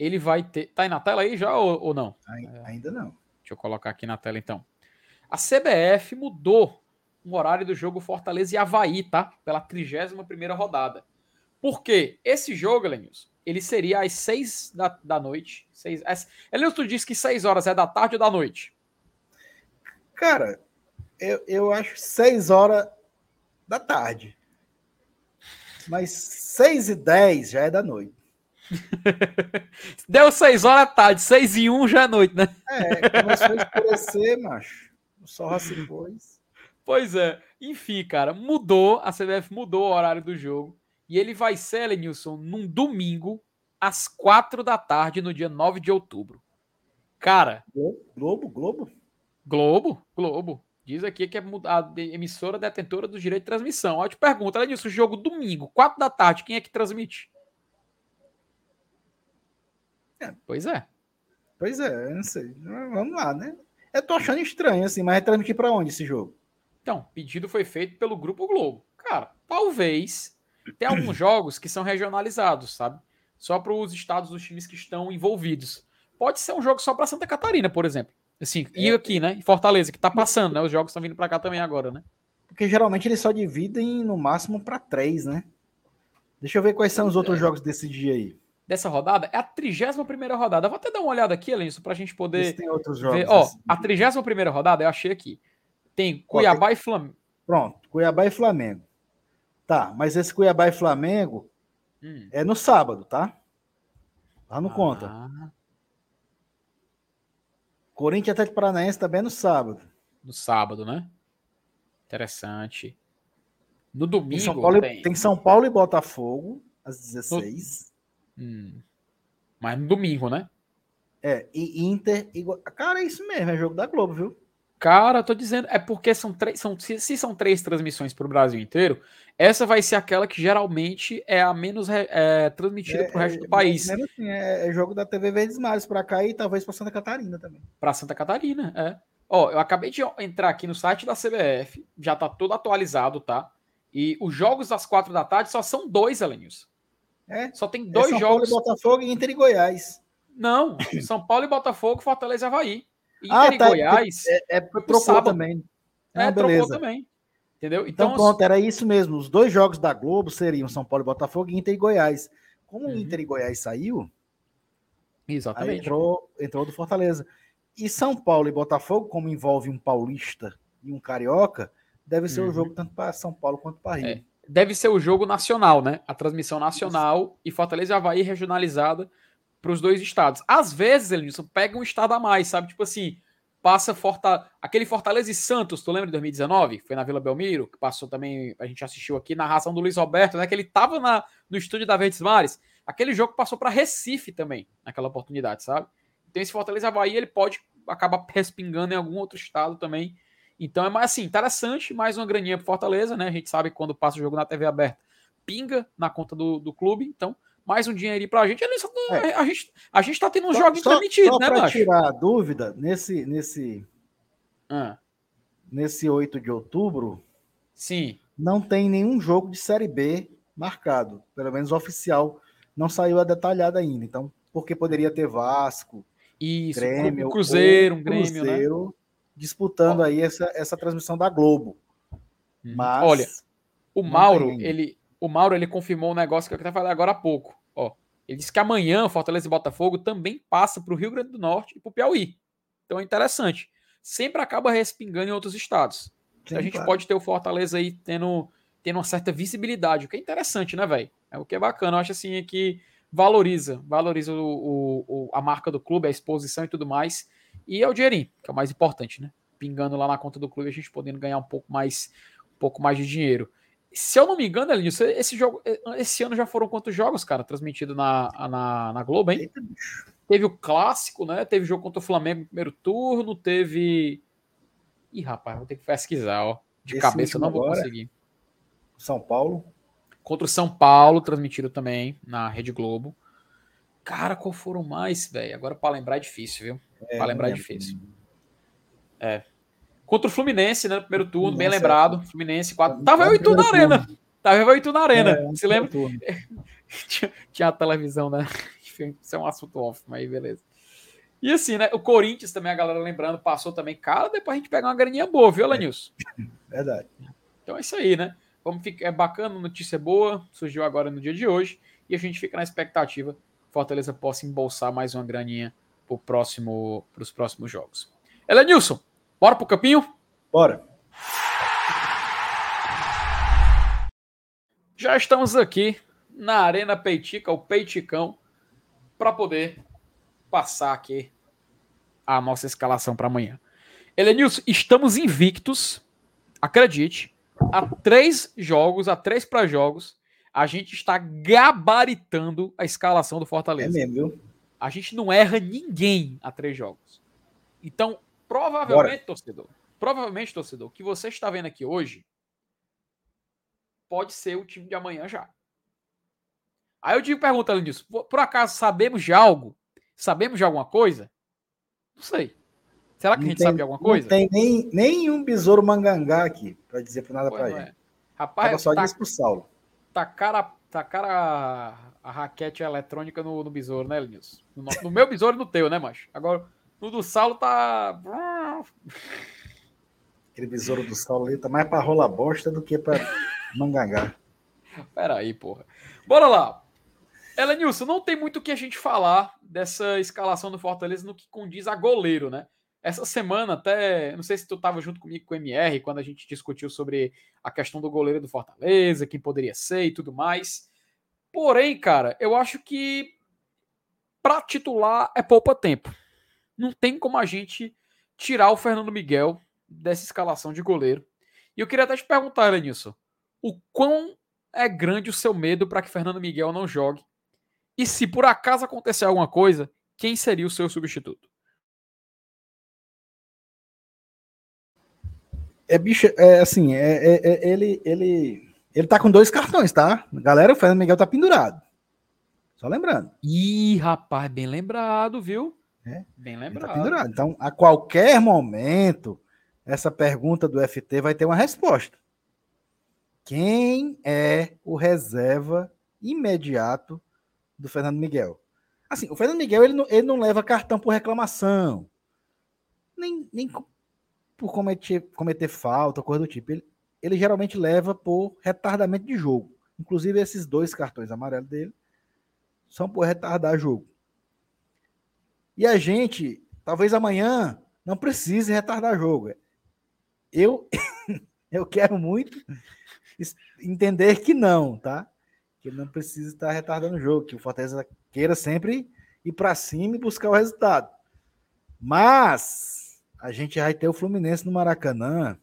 ele vai ter. Tá aí na tela aí já ou, ou não? Ainda não. Deixa eu colocar aqui na tela então. A CBF mudou um horário do jogo Fortaleza e Havaí, tá? Pela 31 rodada. Por quê? Esse jogo, Lenilson, ele seria às 6 da, da noite. Seis, as, Lenilson, tu disse que 6 horas é da tarde ou da noite? Cara, eu, eu acho 6 horas da tarde. Mas 6 e 10 já é da noite. Deu 6 horas da tarde, 6 e 1 já é noite, né? É, começou a escurecer, macho. O sol já se pôs. Pois é. Enfim, cara, mudou, a CBF mudou o horário do jogo. E ele vai ser, Lenilson, num domingo, às quatro da tarde, no dia 9 de outubro. Cara. Globo, Globo? Globo, Globo. Diz aqui que é a emissora detentora do direito de transmissão. Eu te pergunto, Lenilson, jogo domingo, quatro da tarde, quem é que transmite? É. Pois é. Pois é, eu não sei. Vamos lá, né? Eu tô achando estranho, assim, mas é transmitir pra onde esse jogo? Então, pedido foi feito pelo Grupo Globo. Cara, talvez tem alguns jogos que são regionalizados, sabe? Só para os estados dos times que estão envolvidos. Pode ser um jogo só para Santa Catarina, por exemplo. Assim, é. e aqui, né? Em Fortaleza, que tá passando, né? Os jogos estão vindo para cá também agora, né? Porque geralmente eles só dividem no máximo para três, né? Deixa eu ver quais são os outros é. jogos desse dia aí. Dessa rodada? É a 31 primeira rodada. Vou até dar uma olhada aqui, Alenço, para a gente poder. tem outros jogos. Ver. Ó, a 31 primeira rodada eu achei aqui. Tem Cuiabá tem... e Flamengo. Pronto, Cuiabá e Flamengo. Tá, mas esse Cuiabá e Flamengo hum. é no sábado, tá? Lá no ah. conta. Corinthians Atlético Paranaense também é no sábado. No sábado, né? Interessante. No domingo tem São Paulo, tem... tem São Paulo e Botafogo às 16. No... Hum. Mas no domingo, né? É, e Inter. Igual... Cara, é isso mesmo, é jogo da Globo, viu? Cara, tô dizendo, é porque são três, são, se, se são três transmissões para o Brasil inteiro, essa vai ser aquela que geralmente é a menos é, transmitida para o resto do país. Assim, é, é, jogo da TV Verdes Mares para cá e talvez para Santa Catarina também. Para Santa Catarina, é. Ó, eu acabei de entrar aqui no site da CBF, já tá todo atualizado, tá? E os jogos das quatro da tarde só são dois, Elenilson. É. Só tem dois é São jogos. Paulo, Botafogo e Inter e Goiás. Não, São Paulo e Botafogo, Fortaleza e Havaí. Inter ah, tá, Goiás. É, é trocou também. Ah, é, beleza. trocou também. Entendeu? Então, então pronto, era isso mesmo. Os dois jogos da Globo seriam São Paulo e Botafogo e Inter e Goiás. Como uhum. o Inter e Goiás saiu, Exatamente. entrou, entrou do Fortaleza. E São Paulo e Botafogo, como envolve um paulista e um carioca, deve ser uhum. o jogo tanto para São Paulo quanto para Rio. É. Deve ser o jogo nacional, né? A transmissão nacional e Fortaleza e Havaí regionalizada para os dois estados. Às vezes, Elenilson, pega um estado a mais, sabe? Tipo assim, passa Forta... aquele Fortaleza e Santos, tu lembra de 2019? Foi na Vila Belmiro, que passou também, a gente assistiu aqui, narração do Luiz Roberto, né? Que ele tava na... no estúdio da Verdes Mares. Aquele jogo passou para Recife também, naquela oportunidade, sabe? Então esse Fortaleza Havaí, ele pode acabar respingando em algum outro estado também. Então é mais assim, interessante, mais uma graninha pro Fortaleza, né? A gente sabe que quando passa o jogo na TV aberta, pinga na conta do, do clube, então mais um dinheiro para a gente. É. A gente. A gente tá tendo um jogo transmitido, né, Para tirar a dúvida, nesse, nesse, ah. nesse 8 de outubro, sim, não tem nenhum jogo de Série B marcado, pelo menos oficial. Não saiu a detalhada ainda. Então, porque poderia ter Vasco, Isso, Grêmio, um Cruzeiro, um Grêmio, né? Cruzeiro, né? Disputando aí essa, essa transmissão da Globo. Hum. Mas olha, o Mauro, ele, o Mauro ele confirmou um negócio que eu até falei agora há pouco. Ó, ele disse que amanhã Fortaleza e Botafogo também passa para o Rio Grande do Norte e para o Piauí. Então é interessante. Sempre acaba respingando em outros estados. Sim, a gente claro. pode ter o Fortaleza aí tendo, tendo uma certa visibilidade, o que é interessante, né, velho? É o que é bacana. Eu acho assim é que valoriza, valoriza o, o, a marca do clube, a exposição e tudo mais. E é o dinheirinho, que é o mais importante, né? Pingando lá na conta do clube, a gente podendo ganhar um pouco mais, um pouco mais de dinheiro. Se eu não me engano, Elinho, esse, jogo, esse ano já foram quantos jogos, cara, transmitido na, na, na Globo, hein? Teve o clássico, né? Teve jogo contra o Flamengo no primeiro turno, teve. Ih, rapaz, vou ter que pesquisar, ó. De esse cabeça eu não vou conseguir. São Paulo. Contra o São Paulo, transmitido também na Rede Globo. Cara, qual foram mais, velho? Agora para lembrar é difícil, viu? É, para lembrar é difícil. É. Contra o Fluminense, né? No primeiro turno, bem lembrado. Fluminense 4. Tava eu e tu na arena. Tava eu e tu na arena. É, Se lembra? tinha, tinha a televisão, né? Enfim, isso é um assunto off, mas beleza. E assim, né? O Corinthians também, a galera lembrando, passou também. Cara, depois a gente pega uma graninha boa, viu, Lanilson? Verdade. Então é isso aí, né? Vamos ficar, é bacana, notícia boa, surgiu agora no dia de hoje. E a gente fica na expectativa Fortaleza possa embolsar mais uma graninha para próximo, os próximos jogos. Elenilson, Bora pro campinho? Bora. Já estamos aqui na Arena Peitica, o Peiticão, para poder passar aqui a nossa escalação para amanhã. Elenilson, estamos invictos, acredite, a três jogos, a três para jogos, a gente está gabaritando a escalação do Fortaleza. É mesmo, viu? A gente não erra ninguém a três jogos. Então, Provavelmente, Bora. torcedor, provavelmente, torcedor, o que você está vendo aqui hoje pode ser o time de amanhã já. Aí eu digo, pergunta além disso, por acaso sabemos de algo? Sabemos de alguma coisa? Não sei. Será que não a gente tem, sabe de alguma coisa? Não tem nem, nenhum besouro mangangá aqui para dizer nada para ele. É. Rapaz, só tá, disse pro Saulo. Tá cara, tá cara a, a raquete eletrônica no, no besouro, né, Linus? No, no meu besouro e no teu, né, macho? Agora, no do Saulo tá. Aquele besouro do Saulo ali tá mais pra rola bosta do que pra mangangá. Peraí, porra. Bora lá. Elenilson, não tem muito o que a gente falar dessa escalação do Fortaleza no que condiz a goleiro, né? Essa semana, até. Não sei se tu tava junto comigo com o MR quando a gente discutiu sobre a questão do goleiro do Fortaleza, quem poderia ser e tudo mais. Porém, cara, eu acho que para titular é poupa tempo não tem como a gente tirar o Fernando Miguel dessa escalação de goleiro. E eu queria até te perguntar, Lenilson, o quão é grande o seu medo para que Fernando Miguel não jogue? E se por acaso acontecer alguma coisa, quem seria o seu substituto? É, bicho, é assim, é, é, é, ele, ele, ele tá com dois cartões, tá? Galera, o Fernando Miguel tá pendurado. Só lembrando. Ih, rapaz, bem lembrado, viu? É, bem tá lembrado. Tá. Então, a qualquer momento, essa pergunta do FT vai ter uma resposta. Quem é o reserva imediato do Fernando Miguel? Assim, o Fernando Miguel ele não, ele não leva cartão por reclamação, nem, nem por cometer, cometer falta, coisa do tipo. Ele, ele geralmente leva por retardamento de jogo. Inclusive, esses dois cartões amarelos dele são por retardar jogo. E a gente, talvez amanhã, não precise retardar jogo. Eu, eu quero muito entender que não, tá? Que não precisa estar retardando o jogo, que o Fortaleza queira sempre ir para cima e buscar o resultado. Mas a gente vai ter o Fluminense no Maracanã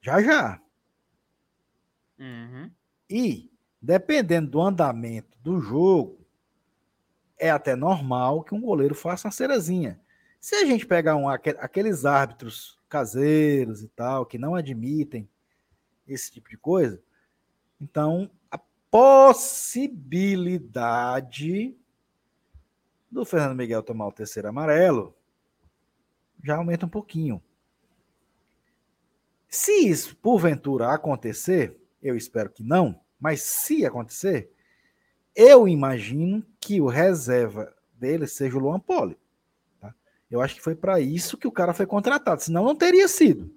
já já. Uhum. E, dependendo do andamento do jogo, é até normal que um goleiro faça uma cerazinha. Se a gente pegar um, aqueles árbitros caseiros e tal, que não admitem esse tipo de coisa, então a possibilidade do Fernando Miguel tomar o terceiro amarelo já aumenta um pouquinho. Se isso porventura acontecer, eu espero que não, mas se acontecer, eu imagino que o reserva dele seja o Luan Poli. Tá? Eu acho que foi para isso que o cara foi contratado, senão não teria sido.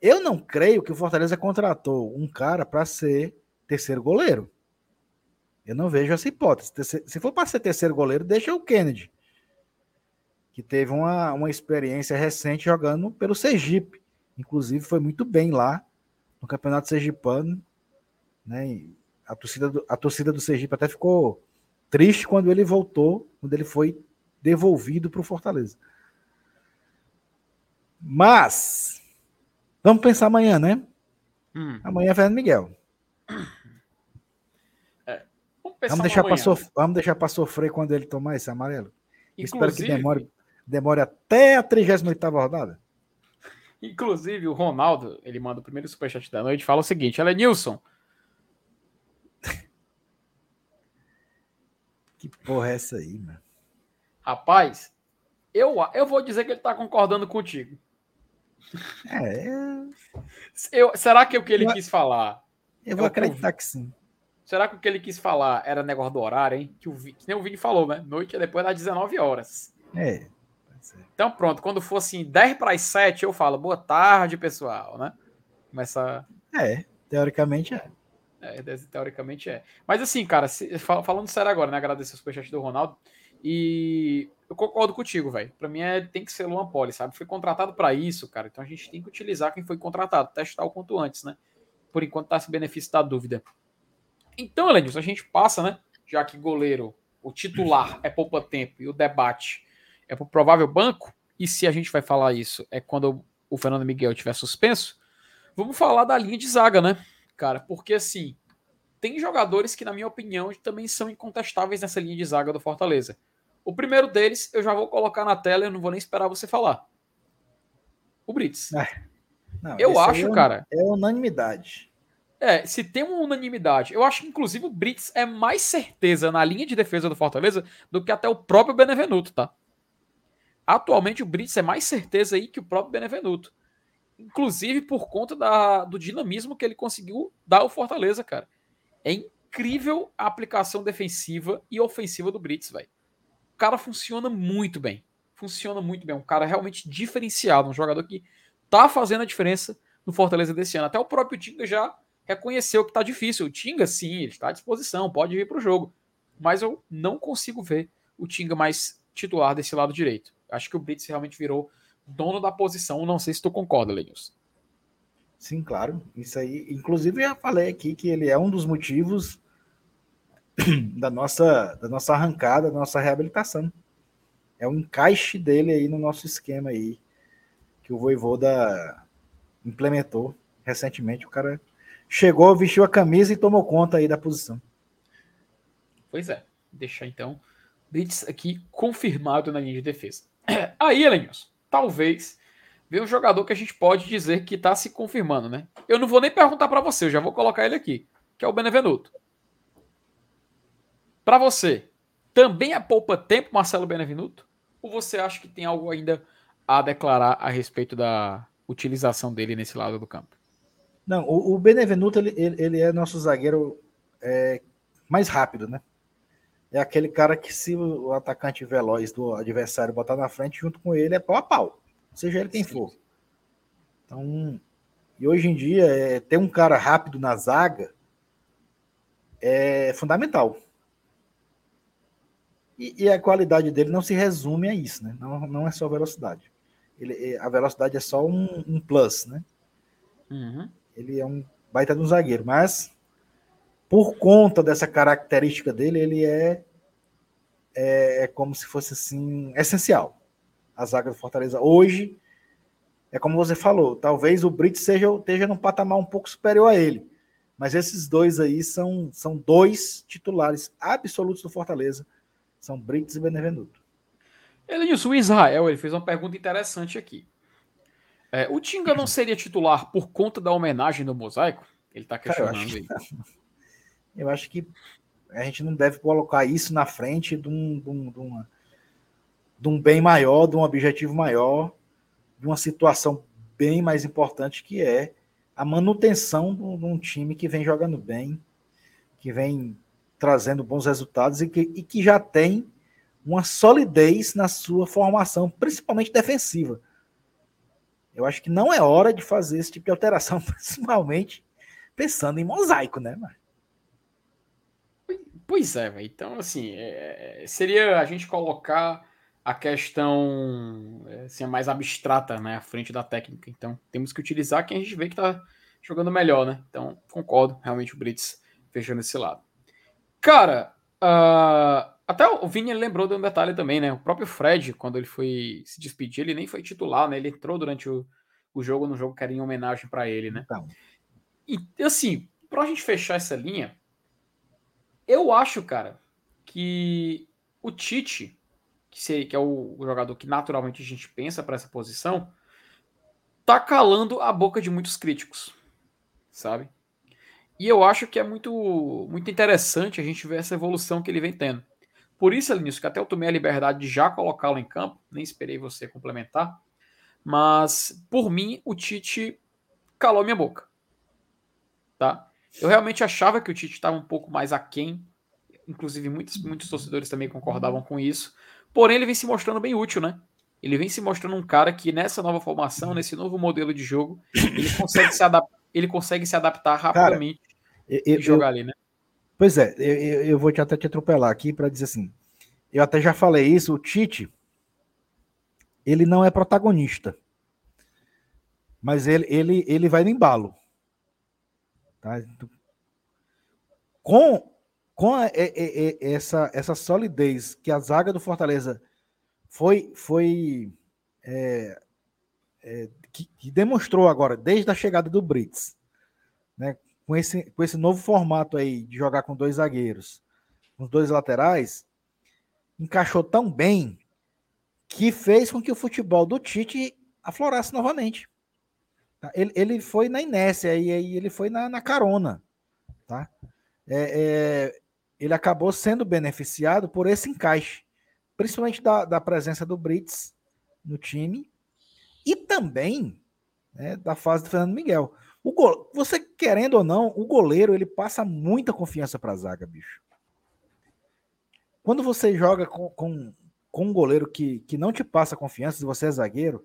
Eu não creio que o Fortaleza contratou um cara para ser terceiro goleiro. Eu não vejo essa hipótese. Se for para ser terceiro goleiro, deixa o Kennedy, que teve uma, uma experiência recente jogando pelo Sergipe. Inclusive, foi muito bem lá no Campeonato Sergipano. Né? A torcida, do, a torcida do Sergipe até ficou triste quando ele voltou, quando ele foi devolvido para o Fortaleza. Mas, vamos pensar amanhã, né? Hum. Amanhã é Fernando Miguel. É, vamos, vamos, deixar vamos deixar para sofrer quando ele tomar esse amarelo. Inclusive, Espero que demore, demore até a 38 rodada. Inclusive, o Ronaldo, ele manda o primeiro superchat da noite, fala o seguinte: é Nilson, Que porra é essa aí, mano? Rapaz, eu, eu vou dizer que ele tá concordando contigo. É. Eu, será que é o que ele eu, quis falar? Eu vou acreditar que sim. Será que o que ele quis falar era negócio do horário, hein? Que, o, que nem o Vini falou, né? Noite é depois das 19 horas. É. Então pronto, quando for assim 10 para as 7, eu falo boa tarde, pessoal, né? Começa. É, teoricamente é. É, teoricamente é. Mas assim, cara, se, falando sério agora, né? Agradecer o superchat do Ronaldo. E eu concordo contigo, velho. Pra mim é, tem que ser Luan Poli, sabe? Foi contratado para isso, cara. Então a gente tem que utilizar quem foi contratado, testar o quanto antes, né? Por enquanto tá esse benefício da dúvida. Então, Elenilson, a gente passa, né? Já que goleiro, o titular é poupa tempo e o debate é pro provável banco. E se a gente vai falar isso é quando o Fernando Miguel tiver suspenso, vamos falar da linha de zaga, né? cara, porque assim, tem jogadores que, na minha opinião, também são incontestáveis nessa linha de zaga do Fortaleza. O primeiro deles eu já vou colocar na tela, eu não vou nem esperar você falar. O Brits. É. Não, eu acho, é cara. É unanimidade. É, se tem uma unanimidade, eu acho que inclusive o Brits é mais certeza na linha de defesa do Fortaleza do que até o próprio Benevenuto, tá? Atualmente o Brits é mais certeza aí que o próprio Benevenuto inclusive por conta da, do dinamismo que ele conseguiu dar ao Fortaleza, cara. É incrível a aplicação defensiva e ofensiva do Brits, velho. O cara funciona muito bem. Funciona muito bem. Um cara realmente diferenciado, um jogador que tá fazendo a diferença no Fortaleza desse ano. Até o próprio Tinga já reconheceu que tá difícil. O Tinga, sim, ele está à disposição, pode vir para o jogo. Mas eu não consigo ver o Tinga mais titular desse lado direito. Acho que o Brits realmente virou dono da posição. Não sei se tu concorda, Lenilson. Sim, claro. Isso aí, inclusive, eu já falei aqui que ele é um dos motivos da nossa, da nossa arrancada, da nossa reabilitação. É o encaixe dele aí no nosso esquema aí, que o Voivoda implementou recentemente. O cara chegou, vestiu a camisa e tomou conta aí da posição. Pois é. Deixar então Brits aqui confirmado na linha de defesa. Aí, Elenilson, talvez vem um jogador que a gente pode dizer que está se confirmando, né? Eu não vou nem perguntar para você, eu já vou colocar ele aqui, que é o Benevenuto. Para você, também é poupa tempo Marcelo Benevenuto? Ou você acha que tem algo ainda a declarar a respeito da utilização dele nesse lado do campo? Não, o, Benevenuto ele, ele, ele, é nosso zagueiro é, mais rápido, né? É aquele cara que se o atacante veloz do adversário botar na frente junto com ele é pau a pau seja ele quem Sim. for. Então, e hoje em dia, é, ter um cara rápido na zaga é fundamental. E, e, a qualidade dele não se resume a isso, né? Não, não é só velocidade. Ele, é, a velocidade é só um, um plus, né? Uhum. Ele é um baita de um zagueiro, mas por conta dessa característica dele, ele é, é, é como se fosse assim essencial a zaga do Fortaleza hoje. É como você falou, talvez o Brits seja, esteja num patamar um pouco superior a ele. Mas esses dois aí são, são dois titulares absolutos do Fortaleza. São Brits e Benevenuto. Elenilson, o Israel ele fez uma pergunta interessante aqui. É, o Tinga não seria titular por conta da homenagem do mosaico? Ele está questionando eu aí. Eu acho que a gente não deve colocar isso na frente de, um, de, um, de uma de um bem maior, de um objetivo maior, de uma situação bem mais importante que é a manutenção de um time que vem jogando bem, que vem trazendo bons resultados e que, e que já tem uma solidez na sua formação, principalmente defensiva. Eu acho que não é hora de fazer esse tipo de alteração, principalmente pensando em mosaico, né, mano? Pois é, então assim, é, seria a gente colocar a questão assim, mais abstrata né, à frente da técnica. Então, temos que utilizar quem a gente vê que está jogando melhor, né? Então, concordo, realmente o Brits fechando esse lado. Cara, uh, até o Vini lembrou de um detalhe também, né? O próprio Fred, quando ele foi se despedir, ele nem foi titular, né? Ele entrou durante o, o jogo, no jogo que era em homenagem para ele, né? Então. E, assim, pra gente fechar essa linha, eu acho, cara, que o Tite que, seria, que é o, jogador que naturalmente a gente pensa para essa posição, tá calando a boca de muitos críticos, sabe? E eu acho que é muito, muito interessante a gente ver essa evolução que ele vem tendo. Por isso, Alinício, que até eu tomei a liberdade de já colocá-lo em campo, nem esperei você complementar, mas por mim o Tite calou minha boca. Tá? Eu realmente achava que o Tite estava um pouco mais aquém, inclusive muitos, muitos torcedores também concordavam com isso, Porém, ele vem se mostrando bem útil, né? Ele vem se mostrando um cara que nessa nova formação, nesse novo modelo de jogo, ele consegue se, adap ele consegue se adaptar rapidamente cara, eu, e jogar eu, ali, né? Pois é, eu, eu vou te até te atropelar aqui para dizer assim. Eu até já falei isso, o Tite, ele não é protagonista. Mas ele, ele, ele vai no embalo. Tá? Com com a, essa, essa solidez que a zaga do Fortaleza foi, foi é, é, que, que, demonstrou agora, desde a chegada do Brits, né, com, esse, com esse novo formato aí de jogar com dois zagueiros, com dois laterais, encaixou tão bem que fez com que o futebol do Tite aflorasse novamente. Tá? Ele, ele foi na inércia e aí ele foi na, na carona. Tá? É, é, ele acabou sendo beneficiado por esse encaixe, principalmente da, da presença do Brits no time e também né, da fase do Fernando Miguel. O. Você querendo ou não, o goleiro ele passa muita confiança para a zaga, bicho. Quando você joga com, com, com, um goleiro que, que não te passa confiança, se você é zagueiro,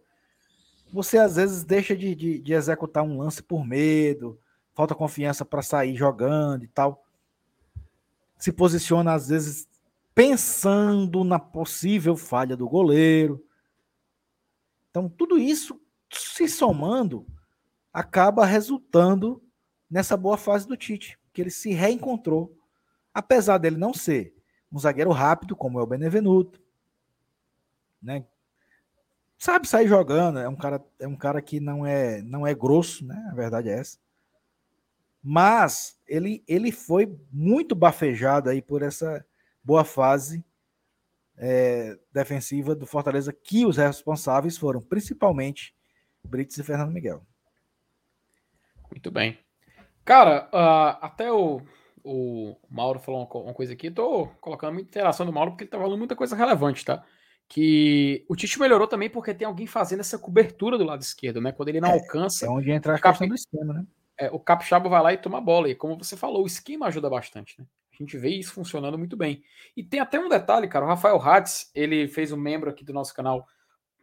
você às vezes deixa de, de, de executar um lance por medo, falta confiança para sair jogando e tal se posiciona às vezes pensando na possível falha do goleiro. Então, tudo isso se somando acaba resultando nessa boa fase do Tite, que ele se reencontrou, apesar dele não ser um zagueiro rápido como é o Benevenuto, né? Sabe sair jogando, é um cara é um cara que não é não é grosso, né? A verdade é essa. Mas ele, ele foi muito bafejado aí por essa boa fase é, defensiva do Fortaleza, que os responsáveis foram principalmente Brits e Fernando Miguel. Muito bem. Cara, uh, até o, o Mauro falou uma, uma coisa aqui, tô colocando muita interação do Mauro porque ele tá falando muita coisa relevante, tá? Que o Tite melhorou também porque tem alguém fazendo essa cobertura do lado esquerdo, né? Quando ele não é, alcança. É onde entra a questão do esquema, né? É, o Capixaba vai lá e toma a bola. E como você falou, o esquema ajuda bastante, né? A gente vê isso funcionando muito bem. E tem até um detalhe, cara. O Rafael Hatz, ele fez um membro aqui do nosso canal,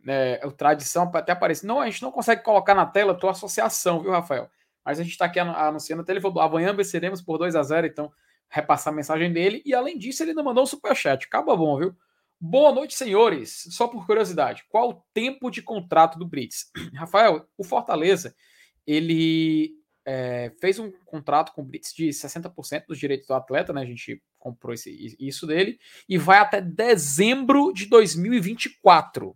é, o Tradição, até aparecer. Não, a gente não consegue colocar na tela a tua associação, viu, Rafael? Mas a gente está aqui anunciando até ele falou: amanhã venceremos por 2 a 0 então repassar a mensagem dele. E além disso, ele ainda mandou um superchat. Acaba bom, viu? Boa noite, senhores. Só por curiosidade, qual o tempo de contrato do Brits? Rafael, o Fortaleza, ele é, fez um contrato com o Brits de 60% dos direitos do atleta, né? A gente comprou esse, isso dele, e vai até dezembro de 2024,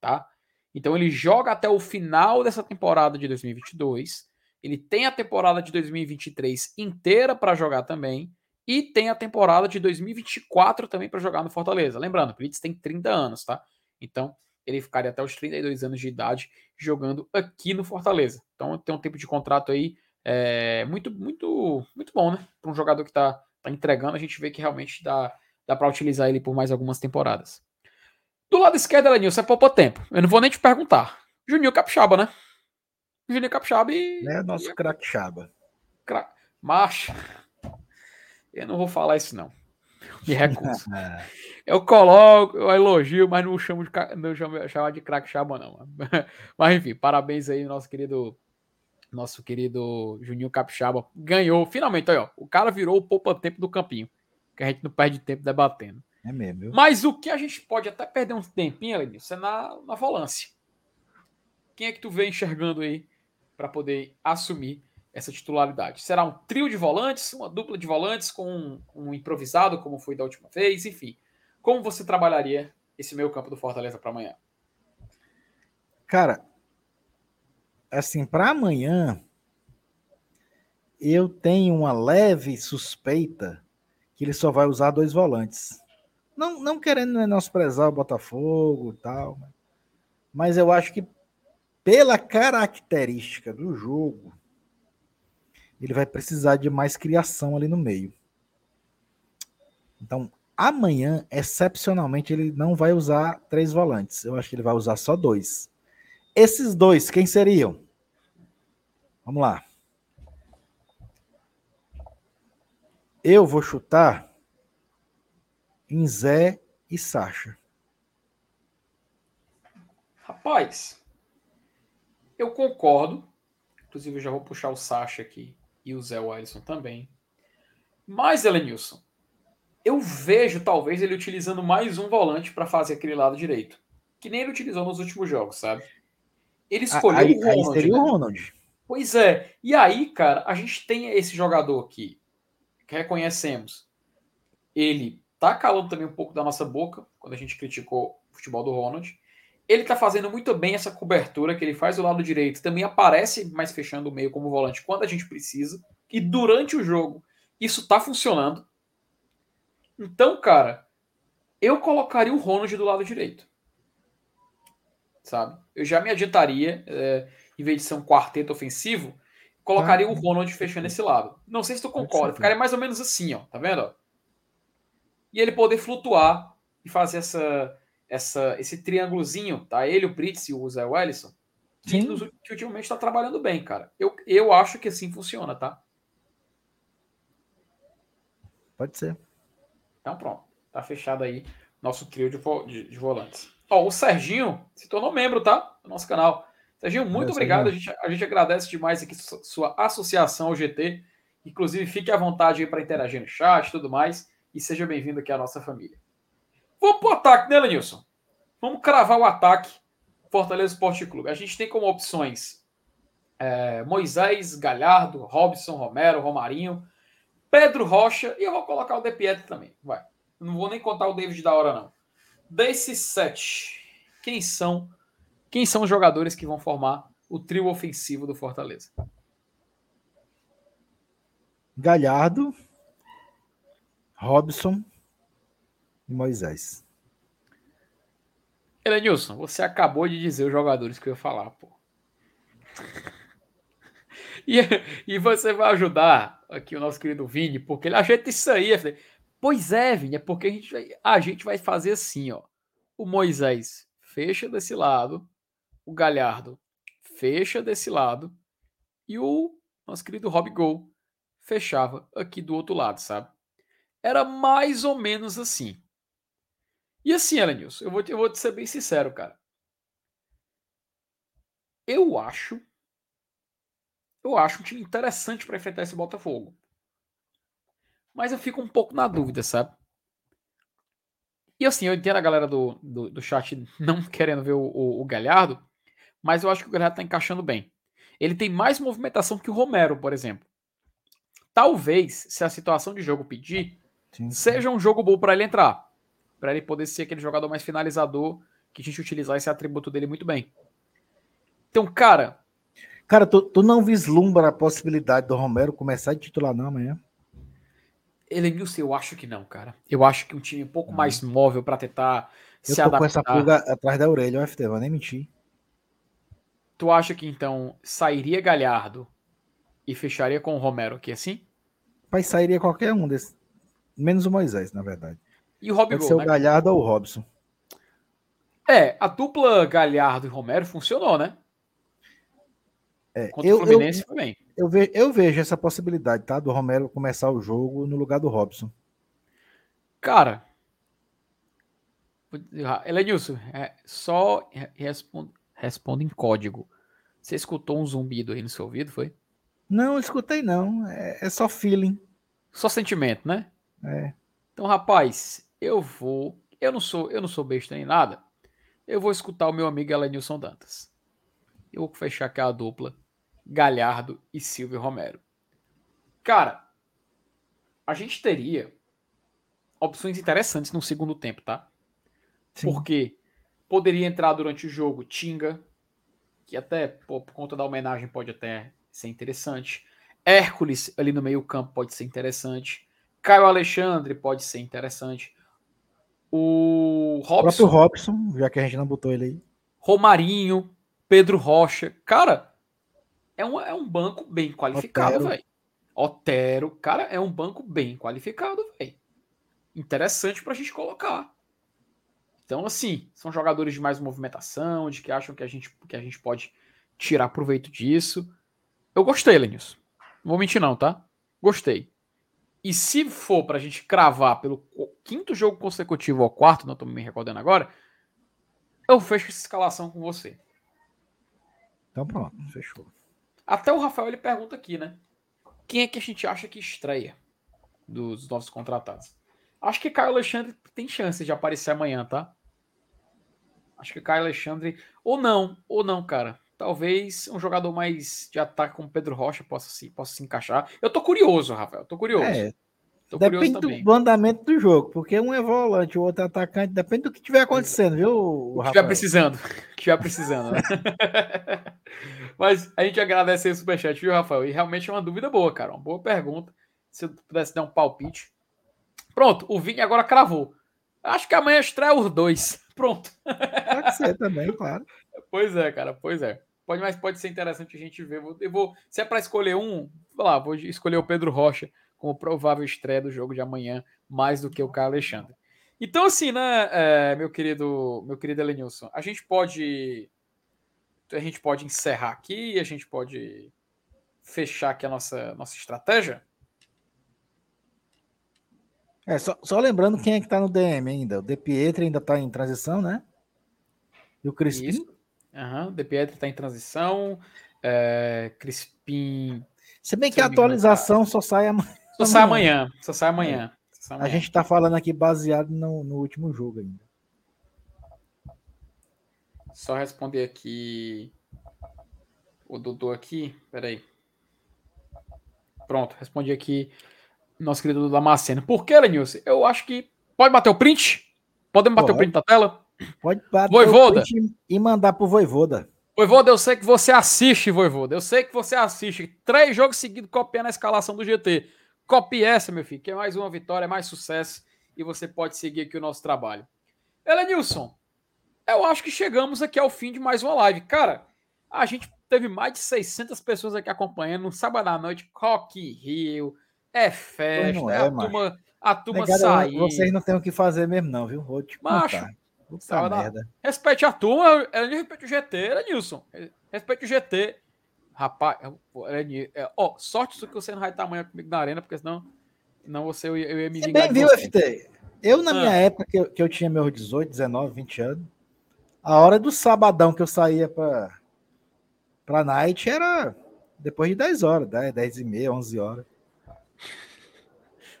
tá? Então ele joga até o final dessa temporada de 2022. Ele tem a temporada de 2023 inteira para jogar também. E tem a temporada de 2024 também para jogar no Fortaleza. Lembrando, o Brits tem 30 anos, tá? Então, ele ficaria até os 32 anos de idade jogando aqui no Fortaleza. Então, tem um tempo de contrato aí é, muito, muito, muito bom, né? Para um jogador que está tá entregando, a gente vê que realmente dá, dá para utilizar ele por mais algumas temporadas. Do lado esquerdo, Elenilson, é pouco tempo. Eu não vou nem te perguntar. Juninho Capixaba, né? Juninho Capixaba e. É nosso craquixaba. Cra... Macho. Eu não vou falar isso, não. Me recuso. eu coloco, eu elogio, mas não chamo de, não chamo, chamar de craque chama, não. Mas enfim, parabéns aí, nosso querido. Nosso querido Juninho Capixaba ganhou. Finalmente, aí, ó. O cara virou o poupa-tempo do campinho. Que a gente não perde tempo debatendo. É mesmo. Viu? Mas o que a gente pode até perder um tempinho, Elenilson, é na, na volância. Quem é que tu vê enxergando aí para poder assumir essa titularidade? Será um trio de volantes, uma dupla de volantes com um, um improvisado, como foi da última vez? Enfim, como você trabalharia esse meio campo do Fortaleza para amanhã? Cara, assim, para amanhã, eu tenho uma leve suspeita que ele só vai usar dois volantes. Não, não querendo menosprezar o Botafogo e tal, mas eu acho que pela característica do jogo, ele vai precisar de mais criação ali no meio. Então, amanhã, excepcionalmente, ele não vai usar três volantes. Eu acho que ele vai usar só dois. Esses dois, quem seriam? Vamos lá. Eu vou chutar em Zé e Sacha. Rapaz, eu concordo. Inclusive, eu já vou puxar o Sacha aqui e o Zé Wilson também. Mas, Elenilson, eu vejo talvez ele utilizando mais um volante para fazer aquele lado direito. Que nem ele utilizou nos últimos jogos, sabe? Ele escolheu aí, o Ronald. Aí né? o Ronald. Pois é. E aí, cara, a gente tem esse jogador aqui que reconhecemos. Ele tá calando também um pouco da nossa boca quando a gente criticou o futebol do Ronald. Ele tá fazendo muito bem essa cobertura que ele faz do lado direito. Também aparece mais fechando o meio como volante quando a gente precisa. E durante o jogo, isso tá funcionando. Então, cara, eu colocaria o Ronald do lado direito. Sabe? Eu já me adiantaria, é, em vez de ser um quarteto ofensivo, colocaria ah, o Ronald fechando esse lado. Não sei se tu concorda, ficaria mais ou menos assim, ó. Tá vendo? E ele poder flutuar e fazer essa essa, esse triângulozinho, tá? Ele, o Brits e o Zé Wellison, que, nos, que ultimamente está trabalhando bem, cara. Eu, eu acho que assim funciona, tá? Pode ser. Então pronto. Tá fechado aí nosso trio de, de, de volantes. Ó, o Serginho se tornou membro, tá? Do nosso canal. Serginho, muito obrigado. A gente, a gente agradece demais aqui sua associação ao GT. Inclusive, fique à vontade aí para interagir no chat e tudo mais. E seja bem-vindo aqui à nossa família. Vamos pro ataque, né, Lenilson? Vamos cravar o ataque Fortaleza Esporte Clube. A gente tem como opções é, Moisés, Galhardo, Robson, Romero, Romarinho, Pedro Rocha e eu vou colocar o De Pietro também. Vai. Não vou nem contar o David da hora, não. Desses sete, quem são quem são os jogadores que vão formar o trio ofensivo do Fortaleza? Galhardo, Robson, e Moisés. Elenilson, você acabou de dizer os jogadores que eu ia falar, pô. E, e você vai ajudar aqui o nosso querido Vini, porque ele ajeita isso aí. Pois é, Vini, é porque a gente, vai, a gente vai fazer assim, ó. O Moisés fecha desse lado, o Galhardo fecha desse lado e o nosso querido Rob Gol fechava aqui do outro lado, sabe? Era mais ou menos assim. E assim, Elenilson, eu vou, te, eu vou te ser bem sincero, cara. Eu acho. Eu acho um time interessante para enfrentar esse Botafogo. Mas eu fico um pouco na dúvida, sabe? E assim, eu entendo a galera do, do, do chat não querendo ver o, o, o, Galhardo, mas eu acho que o Galhardo tá encaixando bem. Ele tem mais movimentação que o Romero, por exemplo. Talvez, se a situação de jogo pedir, sim, sim. seja um jogo bom para ele entrar. Para ele poder ser aquele jogador mais finalizador, que a gente utilizar esse atributo dele muito bem. Então, cara. Cara, tu, tu não vislumbra a possibilidade do Romero começar de titular, não, amanhã? Elenilson, eu acho que não, cara. Eu acho que um time um pouco mais móvel para tentar eu se adaptar. com essa pulga atrás da orelha, o FT, vou nem mentir. Tu acha que então sairia Galhardo e fecharia com o Romero aqui assim? Mas sairia qualquer um desses. Menos o Moisés, na verdade. E o Rob Pode ser o né? Galhardo ou o Robson. É, a dupla Galhardo e Romero funcionou, né? É, Contra eu, o Fluminense eu, bem. Eu, ve, eu vejo essa possibilidade, tá? Do Romero começar o jogo no lugar do Robson. Cara, Elenilson, é, só responde, responde em código. Você escutou um zumbido aí no seu ouvido, foi? Não, escutei não. É, é, só feeling. Só sentimento, né? É. Então, rapaz, eu vou. Eu não sou, eu não sou besta nem nada. Eu vou escutar o meu amigo Elenilson Dantas. Eu vou fechar aqui a dupla Galhardo e Silvio Romero. Cara, a gente teria opções interessantes no segundo tempo, tá? Sim. Porque poderia entrar durante o jogo Tinga, que até pô, por conta da homenagem pode até ser interessante. Hércules ali no meio-campo pode ser interessante. Caio Alexandre pode ser interessante. O Robson. O próprio Robson, já que a gente não botou ele aí. Romarinho, Pedro Rocha. Cara, é um, é um banco bem qualificado, velho. Otero, cara, é um banco bem qualificado, velho. Interessante pra gente colocar. Então, assim, são jogadores de mais movimentação, de que acham que a gente, que a gente pode tirar proveito disso. Eu gostei, Lenilson. Não vou mentir, não, tá? Gostei. E se for pra gente cravar pelo quinto jogo consecutivo ou quarto, não tô me recordando agora, eu fecho essa escalação com você. Então pronto, fechou. Até o Rafael ele pergunta aqui, né? Quem é que a gente acha que estreia dos novos contratados? Acho que Caio Alexandre tem chance de aparecer amanhã, tá? Acho que Caio Alexandre. Ou não, ou não, cara. Talvez um jogador mais de ataque como Pedro Rocha possa se, possa se encaixar. Eu tô curioso, Rafael. Tô curioso. É, tô depende curioso do andamento do jogo, porque um é volante, o outro é atacante. Depende do que tiver acontecendo, viu, o que tiver precisando. Tiver precisando, né? Mas a gente agradece aí o superchat, viu, Rafael? E realmente é uma dúvida boa, cara. Uma boa pergunta. Se eu pudesse dar um palpite. Pronto, o Vini agora cravou. Acho que amanhã estreia os dois. Pronto. Pode ser também, claro. Pois é, cara, pois é. Pode, mas pode ser interessante a gente ver. Eu vou, se é para escolher um, lá, vou escolher o Pedro Rocha como provável estreia do jogo de amanhã, mais do que o Caio Alexandre. Então, assim, né, é, meu querido, meu querido Elenilson, a gente pode a gente pode encerrar aqui, a gente pode fechar aqui a nossa, nossa estratégia? É, só, só lembrando quem é que tá no DM ainda. O De Pietro ainda tá em transição, né? E o Crispim? Isso. Uhum, De Pietro tá em transição. É, Crispim. Se bem que a atualização tá... só sai amanhã. Só sai amanhã. Só sai amanhã. É. Só sai amanhã. A gente tá falando aqui baseado no, no último jogo ainda. Só responder aqui o Dudu aqui. Peraí. Pronto, respondi aqui nosso querido Dudu Damasceno. Por que, Lenilson? Eu acho que. Pode bater o print? Podemos bater Pode. o print da tela? Pode bater Voivoda. e mandar pro Voivoda. Voivoda, eu sei que você assiste, Voivoda. Eu sei que você assiste. Três jogos seguidos copiando a escalação do GT. Copie essa, meu filho, que é mais uma vitória, é mais sucesso. E você pode seguir aqui o nosso trabalho. Elenilson, eu acho que chegamos aqui ao fim de mais uma live. Cara, a gente teve mais de 600 pessoas aqui acompanhando. No sábado à noite, Coque Rio. É festa. Não é, é a turma, a turma Negado, sair. Vocês não têm o que fazer mesmo, não, viu? Vou te Macho, contar. Puta merda. Respeite a turma, ela respeite o GT, era Nilson. Respeite o GT. Rapaz, pô, Eleni- é, ó, sorte que você não vai estar amanhã comigo na arena, porque senão não você, eu, ia- eu ia me Você vingar bem de viu, você. FT? Eu, na Ah. minha época, que eu, que eu tinha meus 18, 19, 20 anos, a hora do sabadão que eu saía pra, pra night era depois de 10 horas, 10, 10 e meia, 11 horas.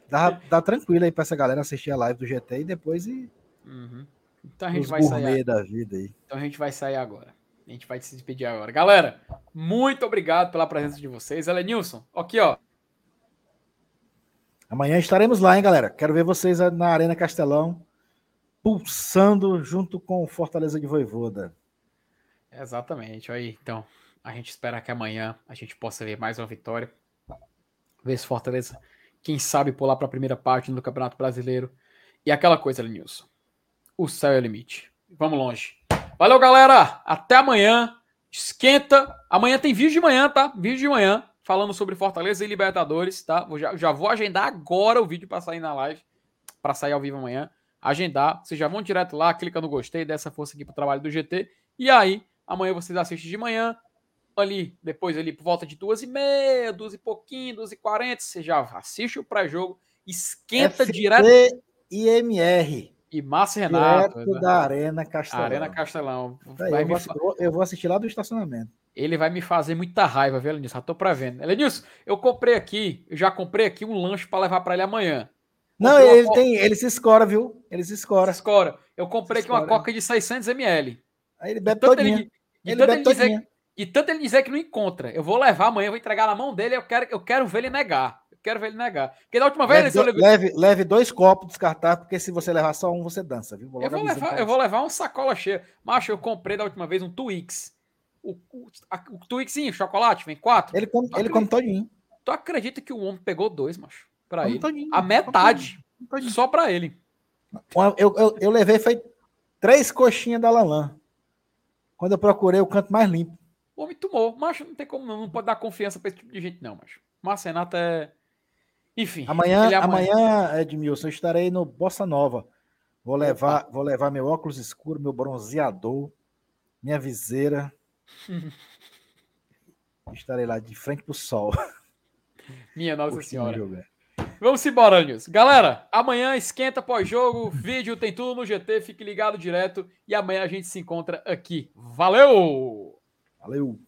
Dá, dá tranquilo aí pra essa galera assistir a live do GT e depois ir Uhum. Então a gente os vai sair da vida aí. Então a gente vai sair agora. A gente vai se despedir agora. Galera, muito obrigado pela presença de vocês. Elenilson, aqui, ó. Amanhã estaremos lá, hein, galera? Quero ver vocês na Arena Castelão, pulsando junto com o Fortaleza de Voivoda. Exatamente. Aí, então, a gente espera que amanhã a gente possa ver mais uma vitória. Ver se Fortaleza, quem sabe, pular para a primeira parte do Campeonato Brasileiro. E aquela coisa, Elenilson. O céu é o limite. Vamos longe. Valeu, galera. Até amanhã. Esquenta. Amanhã tem vídeo de manhã, tá? Vídeo de manhã. Falando sobre Fortaleza e Libertadores, tá? Vou já, já vou agendar agora o vídeo para sair na live. Para sair ao vivo amanhã. Agendar. Vocês já vão direto lá, clica no gostei, dá essa força aqui pro trabalho do GT. E aí, amanhã vocês assistem de manhã. Ali, depois ali por volta de duas e meia, duas e pouquinho, duas e quarenta, você já assiste o pré-jogo, esquenta FT direto e MR, e Márcio Renato, direto da Arena Castelão. Arena Castelão. Eu, vou, fa- eu vou- assistir lá do estacionamento. Ele vai me fazer muita raiva, viu, Elenilson? Já tô prevendo. Elenilson, eu comprei aqui, eu já comprei aqui um lanche para levar para ele amanhã. Não, Comprei ele tem, ele se escora, viu? Ele se escora. Escora. Eu comprei aqui uma Escora. coca de 600ml. Aí ele bebe todinha. ele, de Ele tanto bebe ele dizer, e tanto ele dizer que não encontra. Eu vou levar amanhã, eu vou entregar na mão dele, eu quero, eu quero ver ele negar. Eu quero ver ele negar. Porque da última vez Leve, eu do- levei, leve, leve dois copos descartáveis, porque se você levar só um, você dança, viu? Eu logo vou, levar, eu vou levar uma sacola cheia. Macho, eu comprei da última vez um Twix. O, o, a- o Twixinho, chocolate, vem quatro. Ele come, ele come todinho. Tu acredita que o homem pegou dois, macho? Pra Come ele. todinho. A metade. Todinho. Só pra ele. Eu, eu, eu levei, foi três coxinhas da Lalan. Quando eu procurei o canto mais limpo. O homem tomou. Macho, não tem como não. Não pode dar confiança pra esse tipo de gente, não, macho. Márcio Renato é. Enfim. Amanhã, é amanhã, Edmilson, eu estarei no Bossa Nova. Vou levar, vou levar meu óculos escuro, meu bronzeador, minha viseira. estarei lá de frente pro sol. Minha Nossa Senhora. jogo, é. Vamos embora, Nilson. Galera, amanhã esquenta pós-jogo, vídeo, tem tudo no GT, fique ligado direto e amanhã a gente se encontra aqui. Valeu! Valeu!